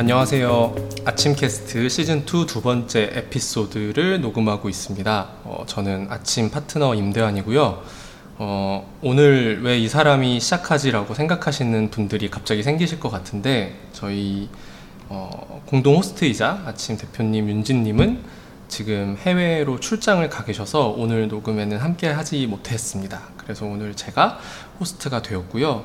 안녕하세요. 아침 캐스트 시즌 2 두 번째 에피소드를 녹음하고 있습니다. 어, 저는 아침 파트너 임대환이고요. 어, 오늘 왜 이 사람이 시작하지라고 생각하시는 분들이 갑자기 생기실 것 같은데 저희 어, 공동 호스트이자 아침 대표님 윤진님은 지금 해외로 출장을 가 계셔서 오늘 녹음에는 함께 하지 못했습니다. 그래서 오늘 제가 호스트가 되었고요.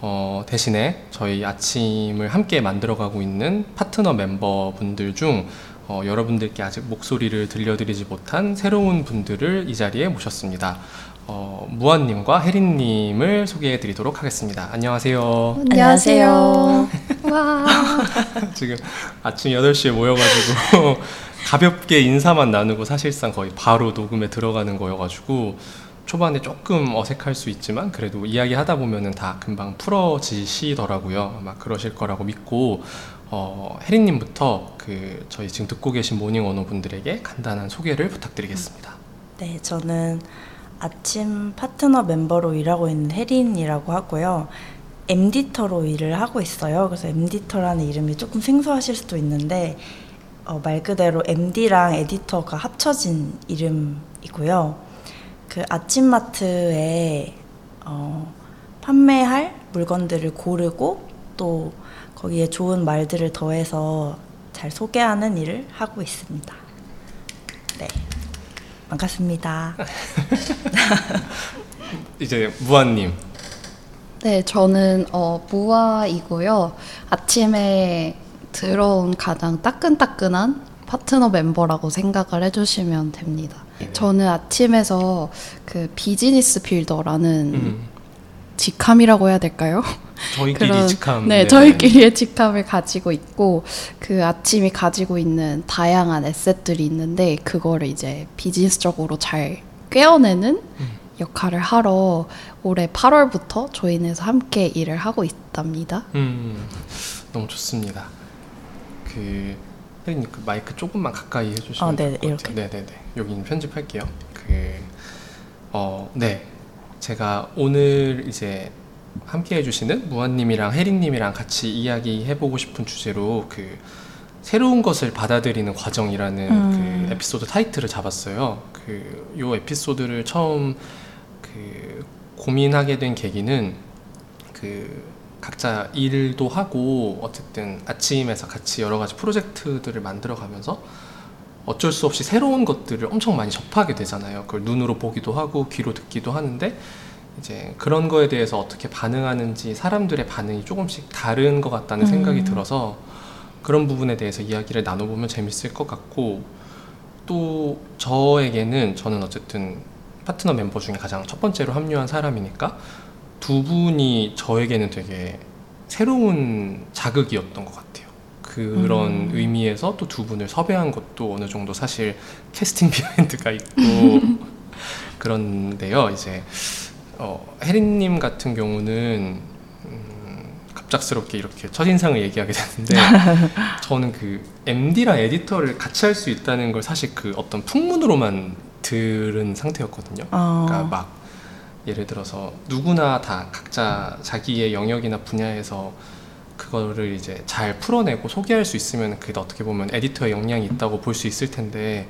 어, 대신에 저희 아침을 함께 만들어가고 있는 파트너 멤버분들 중 어, 여러분들께 아직 목소리를 들려드리지 못한 새로운 분들을 이 자리에 모셨습니다. 어, 무한님과 혜린님을 소개해드리도록 하겠습니다. 안녕하세요. 안녕하세요. 와. 지금 아침 8시에 모여가지고 가볍게 인사만 나누고 사실상 거의 바로 녹음에 들어가는 거여가지고 초반에 조금 어색할 수 있지만 그래도 이야기하다 보면은 다 금방 풀어지시더라고요. 아마 그러실 거라고 믿고 어, 혜린님부터 그 저희 지금 듣고 계신 morning owner 분들에게 간단한 소개를 부탁드리겠습니다. 네, 저는 아침 파트너 멤버로 일하고 있는 혜린이라고 하고요. 엠디터로 일을 하고 있어요. 그래서 엠디터라는 이름이 조금 생소하실 수도 있는데 어, 말 그대로 MD랑 editor가 합쳐진 이름이고요. 그 아침마트에 어, 판매할 물건들을 고르고 또 거기에 좋은 말들을 더해서 잘 소개하는 일을 하고 있습니다. 네. 반갑습니다. 이제 무한님. 네, 저는 어, 무아이고요. 아침에 들어온 가장 따끈따끈한 파트너 멤버라고 생각을 해주시면 됩니다. 저는 아침에서 그 비즈니스 빌더라는 음, 직함이라고 해야 될까요? 저희끼리 그런- 직함. 네, 저희끼리의 직함을 가지고 있고 그 아침이 가지고 있는 다양한 에셋들이 있는데 그거를 이제 비즈니스적으로 잘 꿰어내는 음. 역할을 하러 올해 8월부터 조인해서 함께 일을 하고 있답니다. 음, 너무 좋습니다. 그 혜린님 그 마이크 조금만 가까이 해주시면 어, 네, 이렇게. 네네네. 여기는 편집할게요. 그, 어, 네. 제가 오늘 이제 함께 해주시는 무한님이랑 혜린님이랑 같이 이야기해보고 싶은 주제로 그 새로운 것을 받아들이는 과정이라는 음. 그 에피소드 타이틀을 잡았어요. 그 요 에피소드를 처음 그 고민하게 된 계기는 그 각자 일도 하고 어쨌든 아침에서 같이 여러 가지 프로젝트들을 만들어 가면서 어쩔 수 없이 새로운 것들을 엄청 많이 접하게 되잖아요. 그걸 눈으로 보기도 하고 귀로 듣기도 하는데 이제 그런 거에 대해서 어떻게 반응하는지 사람들의 반응이 조금씩 다른 것 같다는 음. 생각이 들어서 그런 부분에 대해서 이야기를 나눠보면 재밌을 것 같고 또 저에게는 저는 어쨌든 파트너 멤버 중에 가장 첫 번째로 합류한 사람이니까 두 분이 저에게는 되게 새로운 자극이었던 것 같아요. 그런 음. 의미에서 또 두 분을 섭외한 것도 어느 정도 사실 캐스팅 비하인드가 있고 그런데요. 이제 어, 혜린님 같은 경우는 음, 갑작스럽게 이렇게 첫인상을 얘기하게 됐는데 저는 그 MD랑 에디터를 같이 할 수 있다는 걸 사실 그 어떤 풍문으로만 들은 상태였거든요. 어, 그러니까 막 예를 들어서 누구나 다 각자 자기의 영역이나 분야에서 그거를 이제 잘 풀어내고 소개할 수 있으면 그게 어떻게 보면 에디터의 역량이 있다고 볼 수 있을 텐데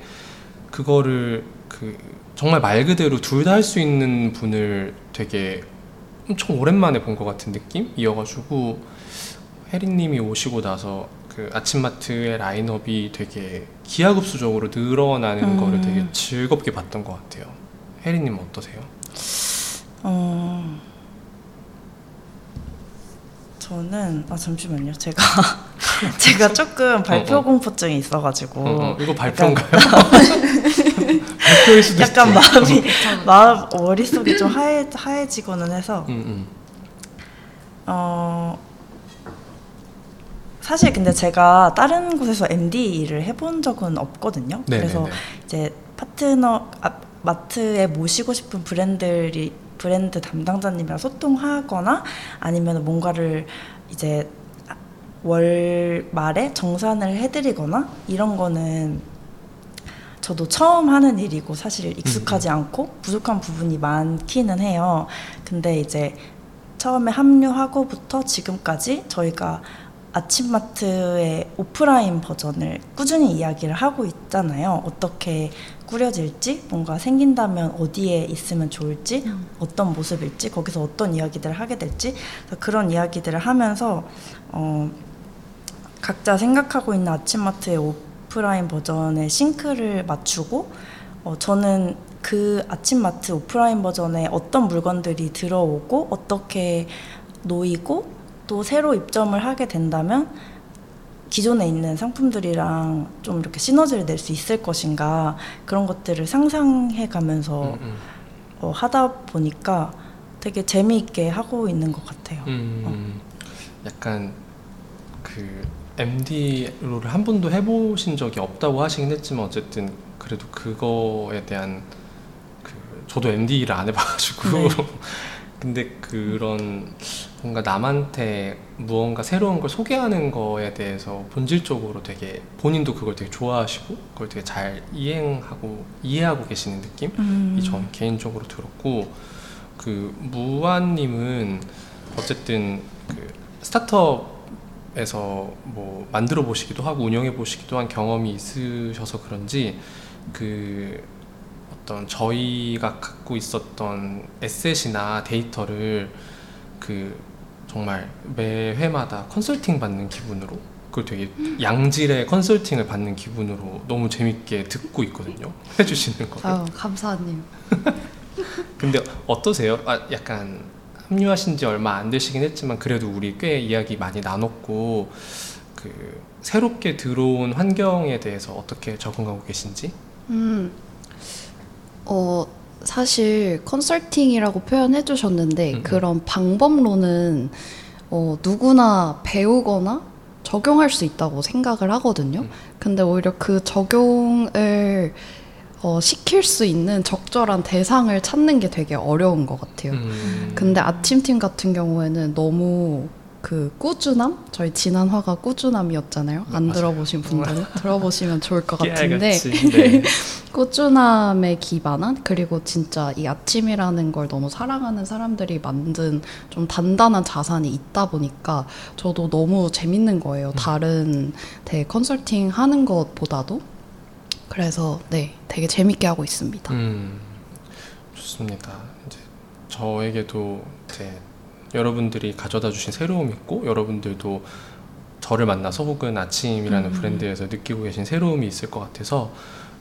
그거를 그 정말 말 그대로 둘 다 할 수 있는 분을 되게 엄청 오랜만에 본 것 같은 느낌이어가지고 혜린님이 오시고 나서 그 아침마트의 라인업이 되게 기하급수적으로 늘어나는 음. 거를 되게 즐겁게 봤던 것 같아요. 혜린님 어떠세요? 어, 저는 아 잠시만요. 제가 제가 조금 발표 어, 어. 공포증이 있어가지고 어, 어, 이거 발표인가요? 발표일 수도 약간. 마음이 마음 머릿속이 좀 하얘 하얘지고는 해서 음, 음. 어 사실 근데 제가 다른 곳에서 MD 일을 해본 적은 없거든요. 네네네. 그래서 이제 파트너 아, 마트에 모시고 싶은 브랜드들이 브랜드 담당자님이랑 소통하거나 아니면 뭔가를 이제 월 말에 정산을 해드리거나 이런 거는 저도 처음 하는 일이고 사실 익숙하지 않고 부족한 부분이 많기는 해요. 근데 이제 처음에 합류하고부터 지금까지 저희가 아침마트의 오프라인 버전을 꾸준히 이야기를 하고 있잖아요. 어떻게 꾸려질지, 뭔가 생긴다면 어디에 있으면 좋을지, 어떤 모습일지, 거기서 어떤 이야기들을 하게 될지, 그런 이야기들을 하면서 어, 각자 생각하고 있는 아침마트의 오프라인 버전의 싱크를 맞추고 어, 저는 그 아침마트 오프라인 버전에 어떤 물건들이 들어오고 어떻게 놓이고 또 새로 입점을 하게 된다면 기존에 있는 상품들이랑 좀 이렇게 시너지를 낼 수 있을 것인가 그런 것들을 상상해 가면서 음, 음. 어, 하다 보니까 되게 재미있게 하고 있는 것 같아요. 음, 약간 그 MD로를 한 번도 해보신 적이 없다고 하시긴 했지만 어쨌든 그래도 그거에 대한 그 저도 MD를 안 해봐가지고 네. 근데 그런 뭔가 남한테 무언가 새로운 걸 소개하는 거에 대해서 본질적으로 되게 본인도 그걸 되게 좋아하시고 그걸 되게 잘 이행하고 이해하고 계시는 느낌? 음. 이전 개인적으로 들었고 그 무한님은 어쨌든 그 스타트업에서 뭐 만들어 보시기도 하고 운영해 보시기도 한 경험이 있으셔서 그런지 그 어떤 저희가 갖고 있었던 에셋이나 데이터를 그 정말 매 회마다 컨설팅 받는 기분으로 그걸 되게 양질의 컨설팅을 받는 기분으로 너무 재밌게 듣고 있거든요. 해주시는 거를. 아유, 감사님. 근데 어떠세요? 아, 약간 합류하신 지 얼마 안 되시긴 했지만 그래도 우리 꽤 이야기 많이 나눴고 그 새롭게 들어온 환경에 대해서 어떻게 적응하고 계신지? 음, 어, 사실 컨설팅이라고 표현해 주셨는데 음, 음. 그런 방법론은 어, 누구나 배우거나 적용할 수 있다고 생각을 하거든요. 음. 근데 오히려 그 적용을 어, 시킬 수 있는 적절한 대상을 찾는 게 되게 어려운 것 같아요. 음. 근데 아침팀 같은 경우에는 너무 그 꾸준함? 저희 지난 화가 꾸준함이었잖아요. 안 맞아요. 들어보신 분들은 들어보시면 좋을 것 같은데 네. 꾸준함에 기반한 그리고 진짜 이 아침이라는 걸 너무 사랑하는 사람들이 만든 좀 단단한 자산이 있다 보니까 저도 너무 재밌는 거예요. 다른 대 컨설팅 하는 것보다도 그래서 네 되게 재밌게 하고 있습니다. 음, 좋습니다. 이제 저에게도 이제 여러분들이 가져다 주신 새로움이 있고 여러분들도 저를 만나서 혹은 아침이라는 음. 브랜드에서 느끼고 계신 새로움이 있을 것 같아서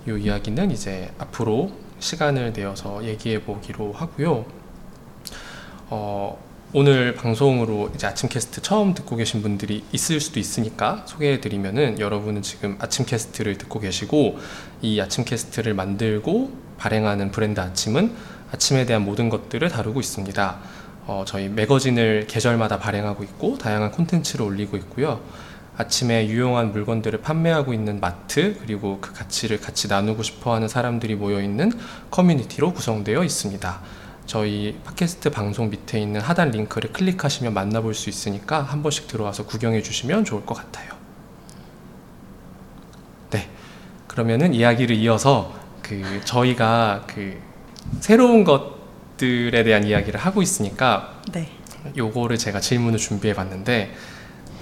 이 이야기는 이제 앞으로 시간을 내어서 얘기해 보기로 하고요. 어, 오늘 방송으로 이제 아침 캐스트 처음 듣고 계신 분들이 있을 수도 있으니까 소개해 드리면은 여러분은 지금 아침 캐스트를 듣고 계시고 이 아침 캐스트를 만들고 발행하는 브랜드 아침은 아침에 대한 모든 것들을 다루고 있습니다. 어, 저희 매거진을 계절마다 발행하고 있고 다양한 콘텐츠를 올리고 있고요. 아침에 유용한 물건들을 판매하고 있는 마트 그리고 그 가치를 같이 나누고 싶어하는 사람들이 모여 있는 커뮤니티로 구성되어 있습니다. 저희 팟캐스트 방송 밑에 있는 하단 링크를 클릭하시면 만나볼 수 있으니까 한 번씩 들어와서 구경해 주시면 좋을 것 같아요. 네, 그러면은 이야기를 이어서 그 저희가 그 새로운 것 들에 대한 이야기를 하고 있으니까 네. 요거를 제가 질문을 준비해 봤는데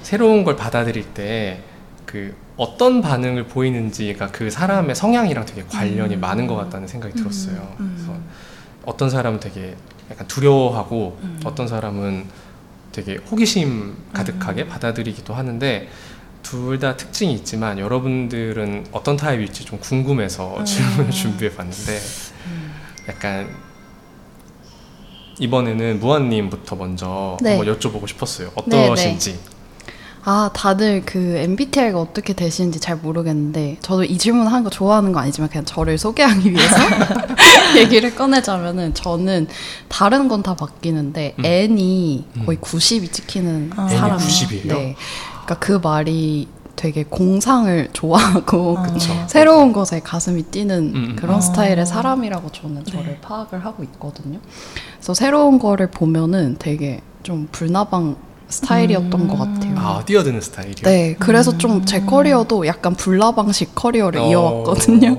새로운 걸 받아들일 때 그 어떤 반응을 보이는지가 그 사람의 성향이랑 되게 관련이 음. 많은 것 같다는 생각이 들었어요. 음. 그래서 어떤 사람은 되게 약간 두려워하고 음. 어떤 사람은 되게 호기심 가득하게 받아들이기도 하는데 둘 다 특징이 있지만 여러분들은 어떤 타입일지 좀 궁금해서 음. 질문을 준비해 봤는데 음. 약간 이번에는 무한님부터 먼저 네. 한번 여쭤보고 싶었어요. 어떠신지. 아, 다들 그 MBTI가 어떻게 되시는지 잘 모르겠는데, 저도 이 질문 하는 거 좋아하는 건 아니지만, 그냥 저를 소개하기 위해서 얘기를 꺼내자면은, 저는 다른 건 다 바뀌는데, 음. N이 거의 음. 90이 찍히는 아. 사람. 90 이에요? 네. 그러니까 그 말이 되게 공상을 좋아하고, 아. 그쵸. 새로운 것에 가슴이 뛰는 음, 음. 그런 아. 스타일의 사람이라고 저는 저를 네. 파악을 하고 있거든요. 그래서 새로운 거를 보면은 되게 좀 불나방 스타일이었던 것 같아요. 아 뛰어드는 스타일이요. 네, 그래서 좀 제 커리어도 약간 불나방식 커리어를 어. 이어왔거든요.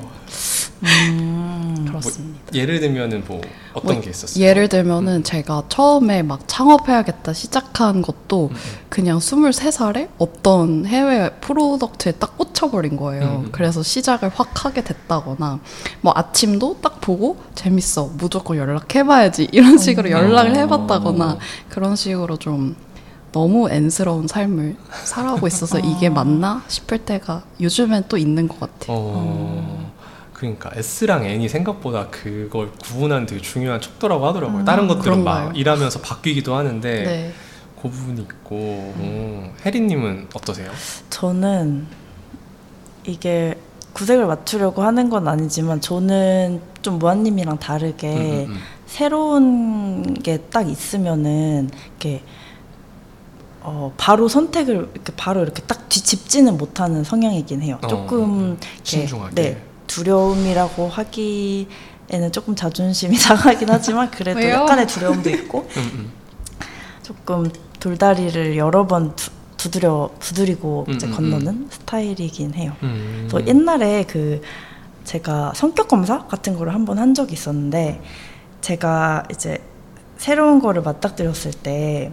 음. 그렇습니다. 예를 들면은 뭐 어떤 뭐, 게 있었어요? 예를 들면은 제가 처음에 막 창업해야겠다 시작한 것도 음, 그냥 23살에 없던 해외 product에 딱 꽂혀버린 거예요. 음, 음. 그래서 시작을 확 하게 됐다거나 뭐 아침도 딱 보고 재밌어 무조건 연락해봐야지 이런 식으로 연락을 해봤다거나 그런 식으로 좀 너무 N스러운 삶을 살아가고 있어서 이게 맞나 싶을 때가 요즘엔 또 있는 것 같아요. 어, 그러니까 S랑 N이 생각보다 그걸 구분하는 되게 중요한 척도라고 하더라고요. 다른 것들은 막 그런가요? 일하면서 바뀌기도 하는데 네. 그 부분이 있고 오, 혜리님은 어떠세요? 저는 이게 구색을 맞추려고 하는 건 아니지만 저는 좀 무한님이랑 다르게 음, 음, 음. 새로운 게 딱 있으면은 이렇게 어 바로 선택을 이렇게 바로 이렇게 딱 뒤집지는 못하는 성향이긴 해요. 어, 조금 이렇게, 신중하게. 네 두려움이라고 하기에는 조금 자존심이 상하긴 하지만 그래도 왜요? 약간의 두려움도 있고 음, 음. 조금 돌다리를 여러 번 두, 두드려 두드리고 음, 이제 음, 건너는 스타일이긴 해요. 음. 그래서 옛날에 그 제가 성격 검사 같은 거를 한 번 한 적이 있었는데 제가 이제 새로운 거를 맞닥뜨렸을 때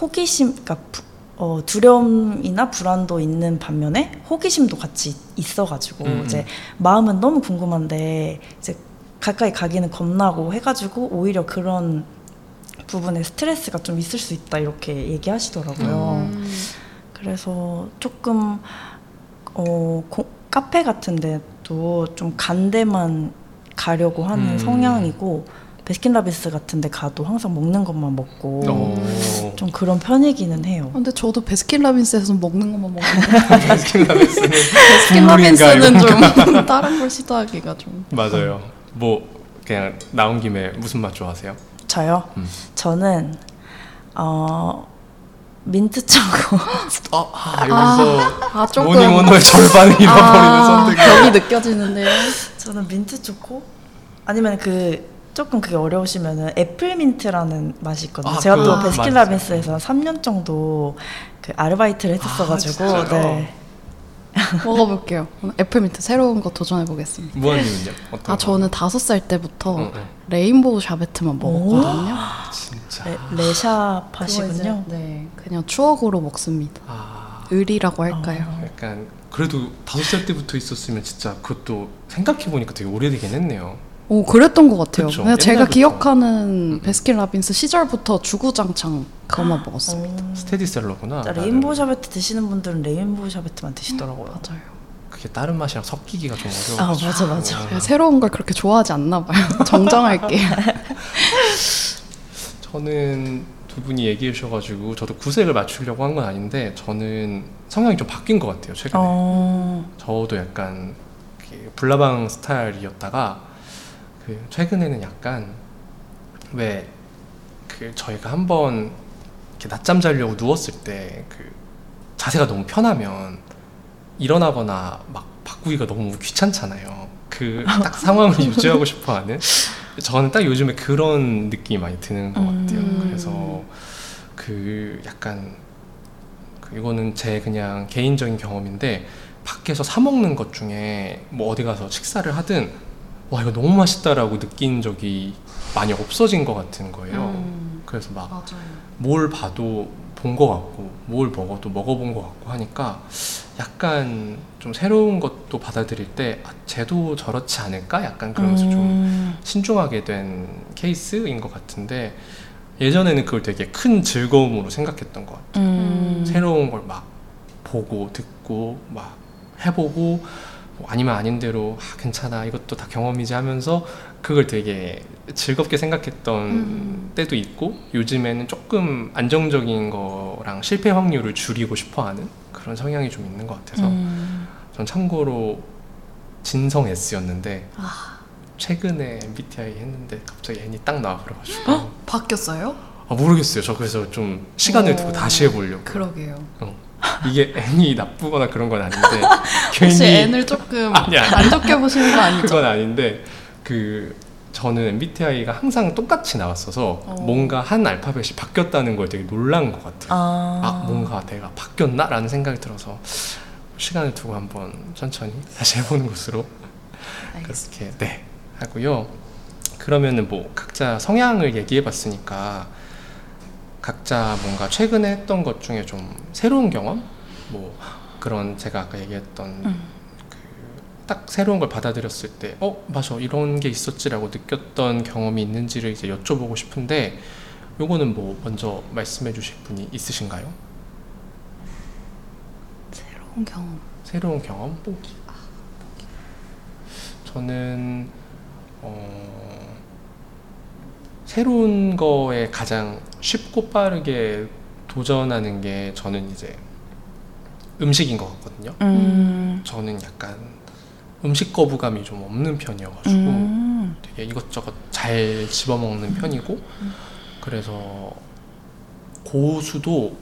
호기심, 그러니까 부- 어, 두려움이나 불안도 있는 반면에 호기심도 같이 있어가지고 음, 이제 마음은 너무 궁금한데 이제 가까이 가기는 겁나고 해가지고 오히려 그런 부분에 스트레스가 좀 있을 수 있다 이렇게 얘기하시더라고요. 음. 그래서 조금 어 고- 카페 같은 데도 좀 간 데만 가려고 하는 음. 성향이고 베스킨라빈스 같은 데 가도 항상 먹는 것만 먹고 어. 좀 그런 편이기는 해요. 근데 저도 베스킨라빈스에서 먹는 것만 먹는데 베스킨라빈스는 베스킨라빈스는 국물인가, 좀 다른 걸 시도하기가 좀 맞아요. 뭐 그냥 나온 김에 무슨 맛 좋아하세요? 저요? 음. 저는 어 민트 초코 어, 아, 여기서 아 조금 morning owner의 절반을 잃어버리는 아, 선택이. 벽이 느껴지는데요. 저는 민트 초코 아니면 그 조금 그게 어려우시면은 apple mint라는 맛이 있거든요. 아, 제가 또 베스킨라빈스에서 3년 정도 그 아르바이트를 했었어가지고 아? 네. 먹어볼게요. 오늘 apple mint 새로운 거 도전해 보겠습니다. 무한님은요? 아 거? 저는 다섯 살 때부터 응, 응. rainbow sherbet만 먹었거든요. 진짜. 레, 그거 레샤파시군요. 이제, 네, 그냥 추억으로 먹습니다. 아, 의리라고 할까요? 약간 그래도 다섯 살 때부터 있었으면 진짜 그것도 생각해 보니까 되게 오래되긴 했네요. 오 그랬던 것 같아요. 그쵸, 그냥 제가 옛날부터. 기억하는 음. 베스킨라빈스 시절부터 주구장창 그것만 먹었습니다. 어, 스테디셀러구나. 진짜 나름. 레인보우 샤베트 드시는 분들은 레인보우 샤베트만 드시더라고요. 맞아요. 그게 다른 맛이랑 섞이기가 좀 어려워. 아 맞아 맞아. 제가 새로운 걸 그렇게 좋아하지 않나 봐요. 정정할게요. 저는 두 분이 얘기해 주셔가지고 저도 구색을 맞추려고 한 건 아닌데 저는 성향이 좀 바뀐 것 같아요 최근에. 어, 저도 약간 그 불나방 스타일이었다가 그 최근에는 약간 왜 그 저희가 한번 이렇게 낮잠 자려고 누웠을 때 그 자세가 너무 편하면 일어나거나 막 바꾸기가 너무 귀찮잖아요. 그 딱 상황을 유지하고 싶어하는 저는 딱 요즘에 그런 느낌이 많이 드는 것 같아요. 음. 그래서 그 약간 그 이거는 제 그냥 개인적인 경험인데 밖에서 사 먹는 것 중에 뭐 어디 가서 식사를 하든 와 이거 너무 맛있다라고 느낀 적이 많이 없어진 것 같은 거예요. 음, 그래서 막. 뭘 봐도 본 것 같고 뭘 먹어도 먹어본 것 같고 하니까 약간 좀 새로운 것도 받아들일 때 아, 쟤도 저렇지 않을까 약간 그러면서 좀 음, 신중하게 된 케이스인 것 같은데 예전에는 그걸 되게 큰 즐거움으로 생각했던 것 같아요. 음, 새로운 걸 막 보고 듣고 막 해보고 뭐 아니면 아닌 대로 아, 괜찮아 이것도 다 경험이지 하면서 그걸 되게 즐겁게 생각했던 음. 때도 있고 요즘에는 조금 안정적인 거랑 실패 확률을 줄이고 싶어하는 그런 성향이 좀 있는 것 같아서 음. 전 참고로 진성 S였는데 아, 최근에 MBTI 했는데 갑자기 N이 딱 나와버려가지고 어? 바뀌었어요? 아 모르겠어요 저 그래서 좀 시간을 어, 두고 다시 해보려고 그러게요. 어. 이게 N이 나쁘거나 그런 건 아닌데 혹시 N을 조금 아니, 아니. 안 좋게 보시는 거 아니죠? 그건 아닌데 그 저는 MBTI가 항상 똑같이 나왔어서 어. 뭔가 한 알파벳이 바뀌었다는 걸 되게 놀란 것 같아요. 아, 아, 뭔가 내가 바뀌었나 라는 생각이 들어서 시간을 두고 한번 천천히 다시 해보는 것으로 그렇게 네 하고요. 그러면은 뭐 각자 성향을 얘기해봤으니까 각자 뭔가 최근에 했던 것 중에 좀 새로운 경험, 뭐 그런 제가 아까 얘기했던 음. 그딱 새로운 걸 받아들였을 때, 어 맞아 이런 게 있었지라고 느꼈던 경험이 있는지를 이제 여쭤보고 싶은데, 요거는 뭐 먼저 말씀해 주실 분이 있으신가요? 새로운 경험. 새로운 경험 보기. 저는 어, 새로운 거에 가장 쉽고 빠르게 도전하는 게 저는 이제 음식인 것 같거든요. 음, 저는 약간 음식 거부감이 좀 없는 편이어가지고 음, 되게 이것저것 잘 집어먹는 편이고 그래서 고수도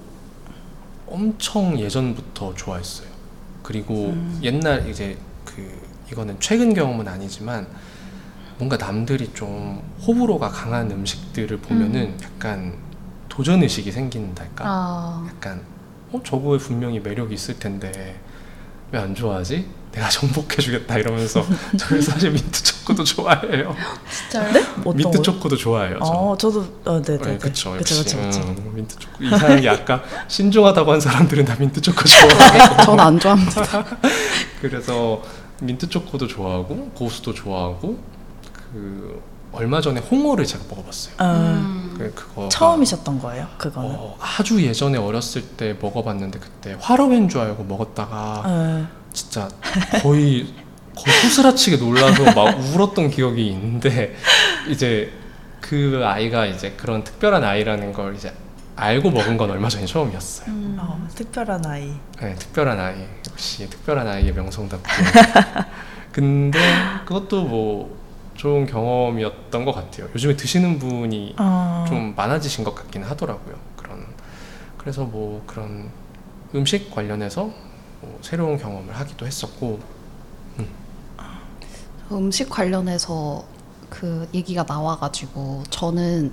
엄청 예전부터 좋아했어요. 그리고 음. 옛날 이제 그 이거는 최근 경험은 아니지만 뭔가 남들이 좀 호불호가 강한 음식들을 보면은 약간 도전 의식이 생긴달까? 아, 약간 어 저거에 분명히 매력이 있을 텐데 왜 안 좋아하지? 내가 정복해주겠다 이러면서 저는 사실 민트 초코도 좋아해요. 진짜요? 어떤 민트? 초코도 좋아해요. 저. 어, 저도 어, 네, 네, 네, 네. 그쵸, 그쵸, 역시. 그쵸, 그쵸. 음, 민트 초코. 이상하게 아까 신중하다고 한 사람들은 다 민트 초코 좋아하고. 전안 좋아합니다. 그래서 민트 초코도 좋아하고, 고수도 좋아하고, 그, 얼마 전에 홍어를 제가 먹어봤어요. 어, 음. 그, 그거. 처음이셨던 거예요, 그거는? 어, 아주 예전에 어렸을 때 먹어봤는데, 그때 화로회인 줄 알고 먹었다가, 어, 진짜 거의, 거의 소스라치게 놀라서 막 울었던 기억이 있는데, 이제 그 아이가 이제 그런 특별한 아이라는 걸 이제 알고 먹은 건 얼마 전이 처음이었어요. 음. 어, 특별한 아이. 네, 특별한 아이. 역시 특별한 아이의 명성답게. 근데 그것도 뭐 좋은 경험이었던 것 같아요. 요즘에 드시는 분이 어, 좀 많아지신 것 같긴 하더라고요. 그런 그래서 뭐 그런 음식 관련해서 뭐 새로운 경험을 하기도 했었고 음식 관련해서 그 얘기가 나와가지고 저는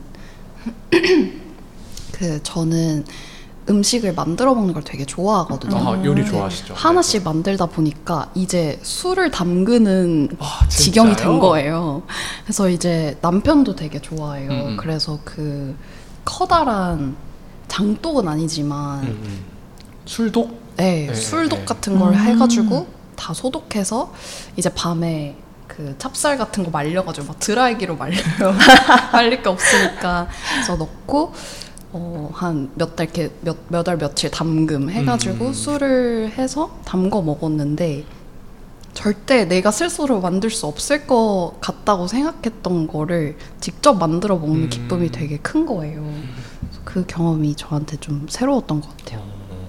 그 저는 음식을 만들어 먹는 걸 되게 좋아하거든요. 아, 요리 네. 좋아하시죠? 하나씩 만들다 보니까 이제 술을 담그는 아, 지경이? 된 거예요. 그래서 이제 남편도 되게 좋아해요. 음, 음. 그래서 그 커다란 장독은 아니지만 음, 음. 술독? 네, 네, 술독 네. 같은 걸 음. 해가지고 다 소독해서 이제 밤에 그 찹쌀 같은 거 말려가지고 막 드라이기로 말려요. 말릴 게 없으니까 그래서 넣고 어, 한 몇 달 이렇게 몇, 몇월 며칠 담금 해가지고 음. 술을 해서 담궈 먹었는데 절대 내가 스스로 만들 수 없을 것 같다고 생각했던 거를 직접 만들어 먹는 음. 기쁨이 되게 큰 거예요. 그 경험이 저한테 좀 새로웠던 것 같아요. 어,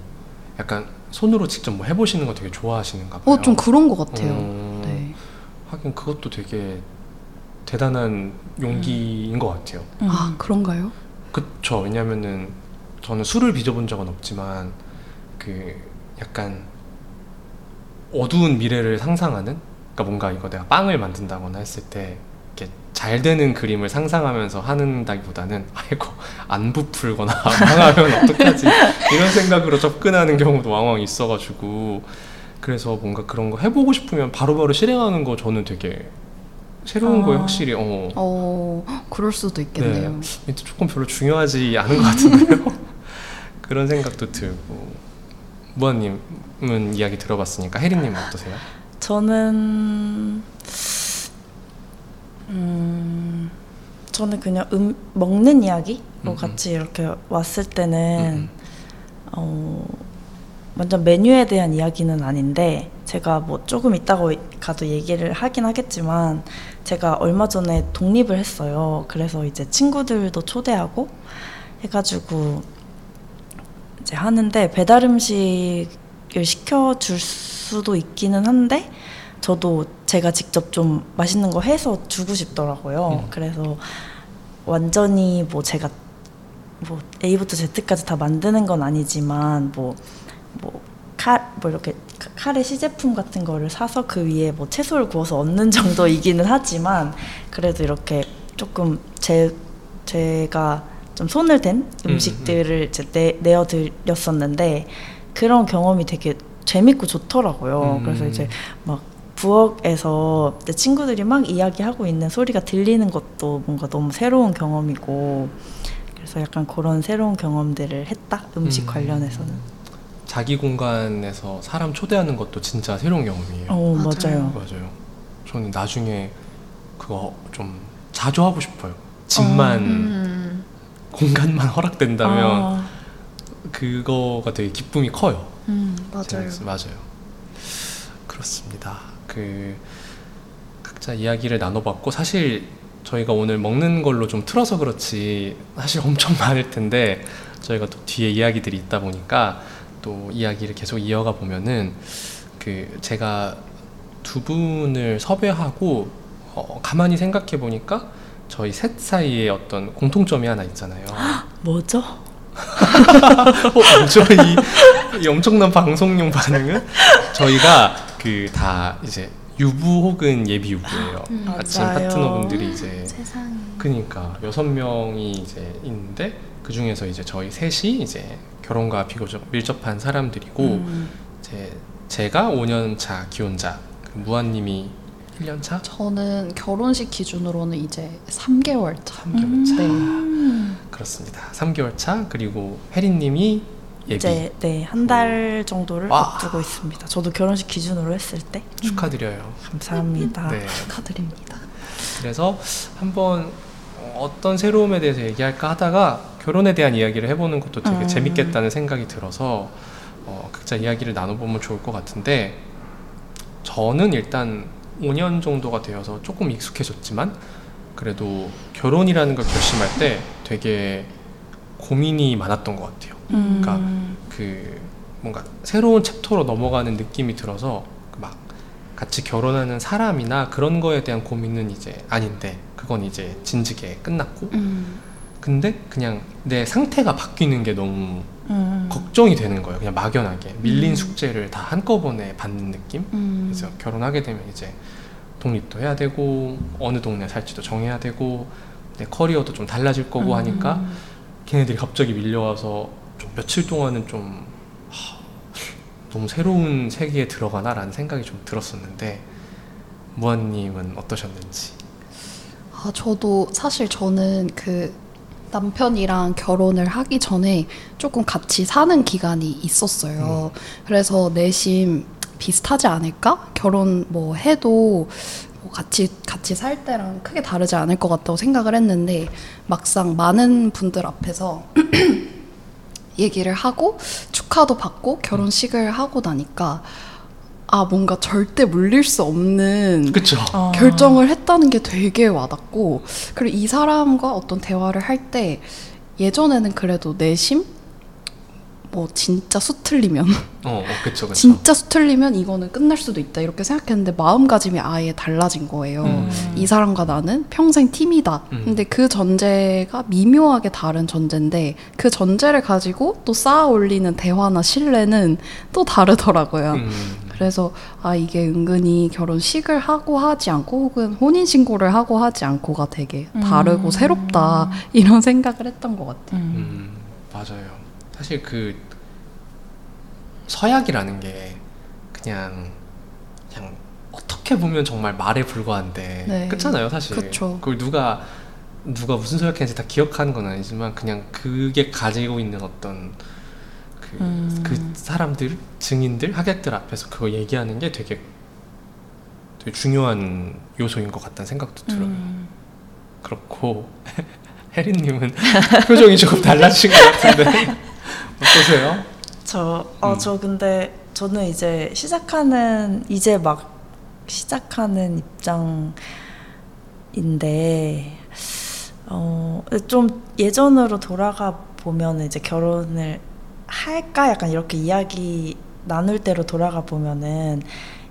약간 손으로 직접 뭐 해보시는 거 되게 좋아하시는가 봐요. 어, 좀 그런 것 같아요. 어, 네. 하긴 그것도 되게 대단한 용기인 것 같아요. 음. 아, 그런가요? 그쵸. 왜냐면은 저는 술을 빚어본 적은 없지만 그 약간 어두운 미래를 상상하는 그러니까 뭔가 이거 내가 빵을 만든다거나 했을 때 이렇게 잘 되는 그림을 상상하면서 하는다기보다는 아이고 안 부풀거나 망하면 어떡하지 이런 생각으로 접근하는 경우도 왕왕 있어가지고 그래서 뭔가 그런 거 해보고 싶으면 바로바로 실행하는 거 저는 되게 새로운 아. 거에 확실히 어 어, 그럴 수도 있겠네요. 민트 조금 별로 중요하지 않은 것 같은데요. 그런 생각도 들고 무한님은 이야기 들어봤으니까 혜리님 어떠세요? 저는 음 저는 그냥 음 먹는 이야기로 음, 음. 같이 이렇게 왔을 때는 음, 어 완전 메뉴에 대한 이야기는 아닌데 제가 뭐 조금 있다가 가도 얘기를 하긴 하겠지만 제가 얼마 전에 독립을 했어요. 그래서 이제 친구들도 초대하고 해가지고 이제 하는데 배달 음식을 시켜 줄 수도 있기는 한데 저도 제가 직접 좀 맛있는 거 해서 주고 싶더라고요. 음. 그래서 완전히 뭐 제가 뭐 A부터 Z까지 다 만드는 건 아니지만 뭐 뭐 칼 뭐 이렇게 가- 카레 시제품 같은 거를 사서 그 위에 뭐 채소를 구워서 얹는 정도이기는 하지만 그래도 이렇게 조금 제 제가 좀 손을 댄 음, 음식들을 이제 내, 내어 드렸었는데 그런 경험이 되게 재밌고 좋더라고요. 음. 그래서 이제 막 부엌에서 내 친구들이 막 이야기하고 있는 소리가 들리는 것도 뭔가 너무 새로운 경험이고 그래서 약간 그런 새로운 경험들을 했다 음식 음. 관련해서는. 자기 공간에서 사람 초대하는 것도 진짜 새로운 경험이에요. 어 맞아요. 맞아요. 저는 나중에 그거 좀 자주 하고 싶어요. 집만 음. 공간만 허락된다면 아, 그거가 되게 기쁨이 커요. 음, 맞아요. 맞아요. 그렇습니다. 그 각자 이야기를 나눠봤고 사실 저희가 오늘 먹는 걸로 좀 틀어서 그렇지 사실 엄청 많을 텐데 저희가 또 뒤에 이야기들이 있다 보니까 또 이야기를 계속 이어가 보면은 그 제가 두 분을 섭외하고 어, 가만히 생각해 보니까 저희 셋 사이에 어떤 공통점이 하나 있잖아요. 뭐죠? 어, 뭐죠? 이, 이 엄청난 방송용 반응은 저희가 그 다 이제 유부 혹은 예비 유부예요. 음. 아침 맞아요. 파트너분들이 이제 세상에. 그니까 여섯 명이 이제 있는데 그 중에서 이제 저희 셋이 이제 결혼과 비교적 밀접한 사람들이고 음, 이제 제가 5년 차 기혼자, 그 무한님이 1년 차, 저는 결혼식 기준으로는 이제 3개월 차. 3개월 차. 네. 음. 그렇습니다. 3개월 차 그리고 혜린님이 예비 이제 네 한 달 정도를 와. 앞두고 있습니다. 저도 결혼식 기준으로 했을 때 축하드려요. 감사합니다. 네. 축하드립니다. 그래서 한번 어떤 새로움에 대해서 얘기할까 하다가 결혼에 대한 이야기를 해보는 것도 되게 음. 재밌겠다는 생각이 들어서 어, 각자 이야기를 나눠보면 좋을 것 같은데 저는 일단 5년 정도가 되어서 조금 익숙해졌지만 그래도 결혼이라는 걸 결심할 때 되게 고민이 많았던 것 같아요. 음, 그러니까 그 뭔가 새로운 챕터로 넘어가는 느낌이 들어서 그막 같이 결혼하는 사람이나 그런 거에 대한 고민은 이제 아닌데 그건 이제 진즉에 끝났고 음. 근데 그냥 내 상태가 바뀌는 게 너무 음. 걱정이 되는 거예요 그냥 막연하게 밀린 음. 숙제를 다 한꺼번에 받는 느낌 음. 그래서 결혼하게 되면 이제 독립도 해야 되고 어느 동네 살지도 정해야 되고 내 커리어도 좀 달라질 거고 음. 하니까 걔네들이 갑자기 밀려와서 좀 며칠 동안은 좀 하, 너무 새로운 세계에 들어가나라는 생각이 좀 들었었는데 무한님은 어떠셨는지 아, 저도 사실 저는 그 남편이랑 결혼을 하기 전에 조금 같이 사는 기간이 있었어요. 그래서 내심 비슷하지 않을까? 결혼 뭐 해도 뭐 같이 같이 살 때랑 크게 다르지 않을 것 같다고 생각을 했는데 막상 많은 분들 앞에서 얘기를 하고 축하도 받고 결혼식을 하고 나니까 아 뭔가 절대 물릴 수 없는 그쵸? 어. 결정을 했다는 게 되게 와닿고 그리고 이 사람과 어떤 대화를 할 때 예전에는 그래도 내심 뭐 진짜 수 틀리면 어, 어 그쵸 그쵸 진짜 수 틀리면 이거는 끝날 수도 있다 이렇게 생각했는데 마음가짐이 아예 달라진 거예요. 음. 이 사람과 나는 평생 팀이다. 음. 근데 그 전제가 미묘하게 다른 전제인데 그 전제를 가지고 또 쌓아 올리는 대화나 신뢰는 또 다르더라고요. 음, 그래서 아 이게 은근히 결혼식을 하고 하지 않고 혹은 혼인 신고를 하고 하지 않고가 되게 다르고 음. 새롭다 이런 생각을 했던 것 같아요. 음. 음, 맞아요 사실 그 서약이라는 게 그냥 그냥 어떻게 보면 정말 말에 불과한데 네. 그렇잖아요 사실 그쵸. 그걸 누가 누가 무슨 서약했는지 다 기억하는 건 아니지만 그냥 그게 가지고 있는 어떤 그, 음. 그 사람들 증인들 하객들 앞에서 그거 얘기하는 게 되게 되게 중요한 요소인 것 같다는 생각도 들어요 음. 그렇고 혜린님은 표정이 조금 달라진 것 같은데 어떠세요? 저, 어, 음. 저 근데 저는 이제 시작하는, 이제 막 시작하는 입장인데, 어, 좀 예전으로 돌아가 보면 이제 결혼을 할까? 약간 이렇게 이야기 나눌 때로 돌아가 보면은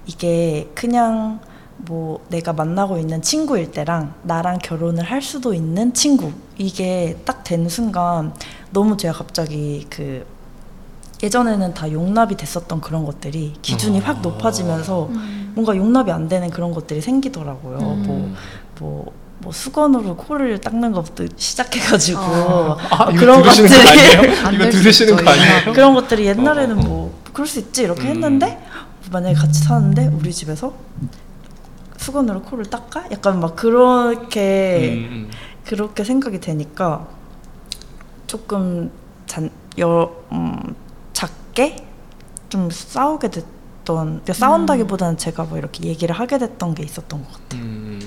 이게 그냥 뭐 내가 만나고 있는 친구일 때랑 나랑 결혼을 할 수도 있는 친구 이게 딱 되는 순간 너무 제가 갑자기 그 예전에는 다 용납이 됐었던 그런 것들이 기준이 어. 확 높아지면서 뭔가 용납이 안 되는 그런 것들이 생기더라고요. 음. 뭐, 뭐, 뭐 수건으로 코를 닦는 것부터 시작해가지고 아. 아, 이거 그런 것들이 이거 들으시는 거 아니에요? 그런 것들이 옛날에는 어, 어, 어. 뭐 그럴 수 있지 이렇게 음. 했는데 만약에 같이 사는데 우리 집에서 수건으로 코를 닦아? 약간 막 그렇게 음, 음. 그렇게 생각이 되니까 조금 잔, 여, 음, 작게 좀 싸우게 됐던 그러니까 싸운다기보다는 제가 뭐 이렇게 얘기를 하게 됐던 게 있었던 것 같아요. 음,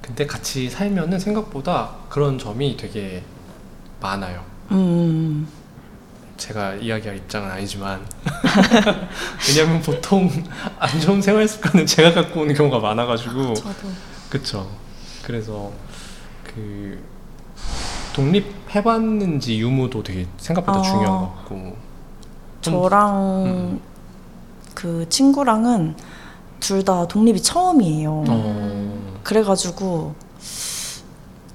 근데 같이 살면은 생각보다 그런 점이 되게 많아요. 음, 제가 이야기할 입장은 아니지만 왜냐면 보통 안 좋은 생활 습관은 제가 갖고 오는 경우가 많아가지고 저도 그쵸. 그래서 그 독립 해봤는지 유무도 되게 생각보다 아. 중요한 것 같고 좀- 저랑 음. 그 친구랑은 둘 다 독립이 처음이에요. 어, 그래가지고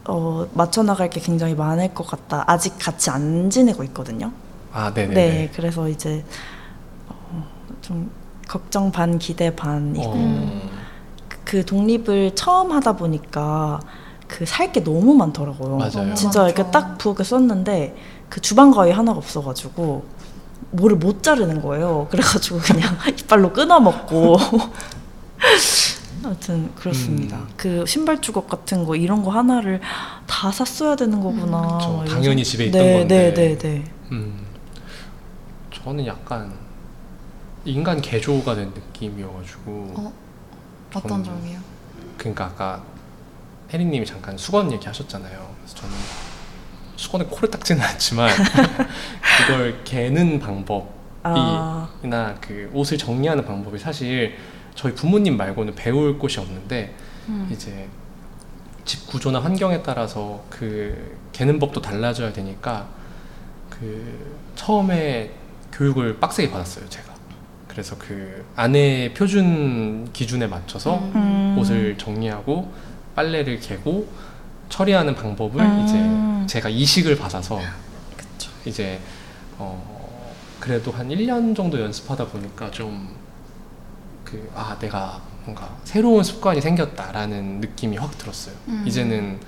어, 맞춰 나갈 게 굉장히 많을 것 같다. 아직 같이 안 지내고 있거든요. 아 네네. 네, 그래서 이제 어, 좀 걱정 반 기대 반이고 어, 그 독립을 처음 하다 보니까 그 살 게 너무 많더라고요. 맞아요. 진짜 너무 이렇게. 딱 부엌에 썼는데 그 주방 가위 하나가 없어가지고 뭐를 못 자르는 거예요. 그래가지고 그냥 이빨로 끊어 먹고. 아무튼 그렇습니다. 음. 그 신발 주걱 같은 거 이런 거 하나를 다 샀어야 되는 거구나. 그쵸. 막 당연히 집에 있던 네, 건데. 네, 네, 네. 음, 저는 약간 인간 개조가 된 느낌이어가지고 어? 어떤 점이요? 그러니까 아까 혜리님이 잠깐 수건 얘기하셨잖아요. 그래서 저는 수건에 코를 닦지는 않지만 그걸 개는 방법이나 아, 그 옷을 정리하는 방법이 사실 저희 부모님 말고는 배울 곳이 없는데 음. 이제 집 구조나 환경에 따라서 그 개는 법도 달라져야 되니까 그 처음에 교육을 빡세게 받았어요 제가 그래서 그 아내 표준 기준에 맞춰서 음. 옷을 정리하고 빨래를 개고 처리하는 방법을 음. 이제 제가 이식을 받아서 그쵸. 이제 어 그래도 한 1년 정도 연습하다 보니까 좀 그 아 내가 뭔가 새로운 습관이 생겼다라는 느낌이 확 들었어요. 음. 이제는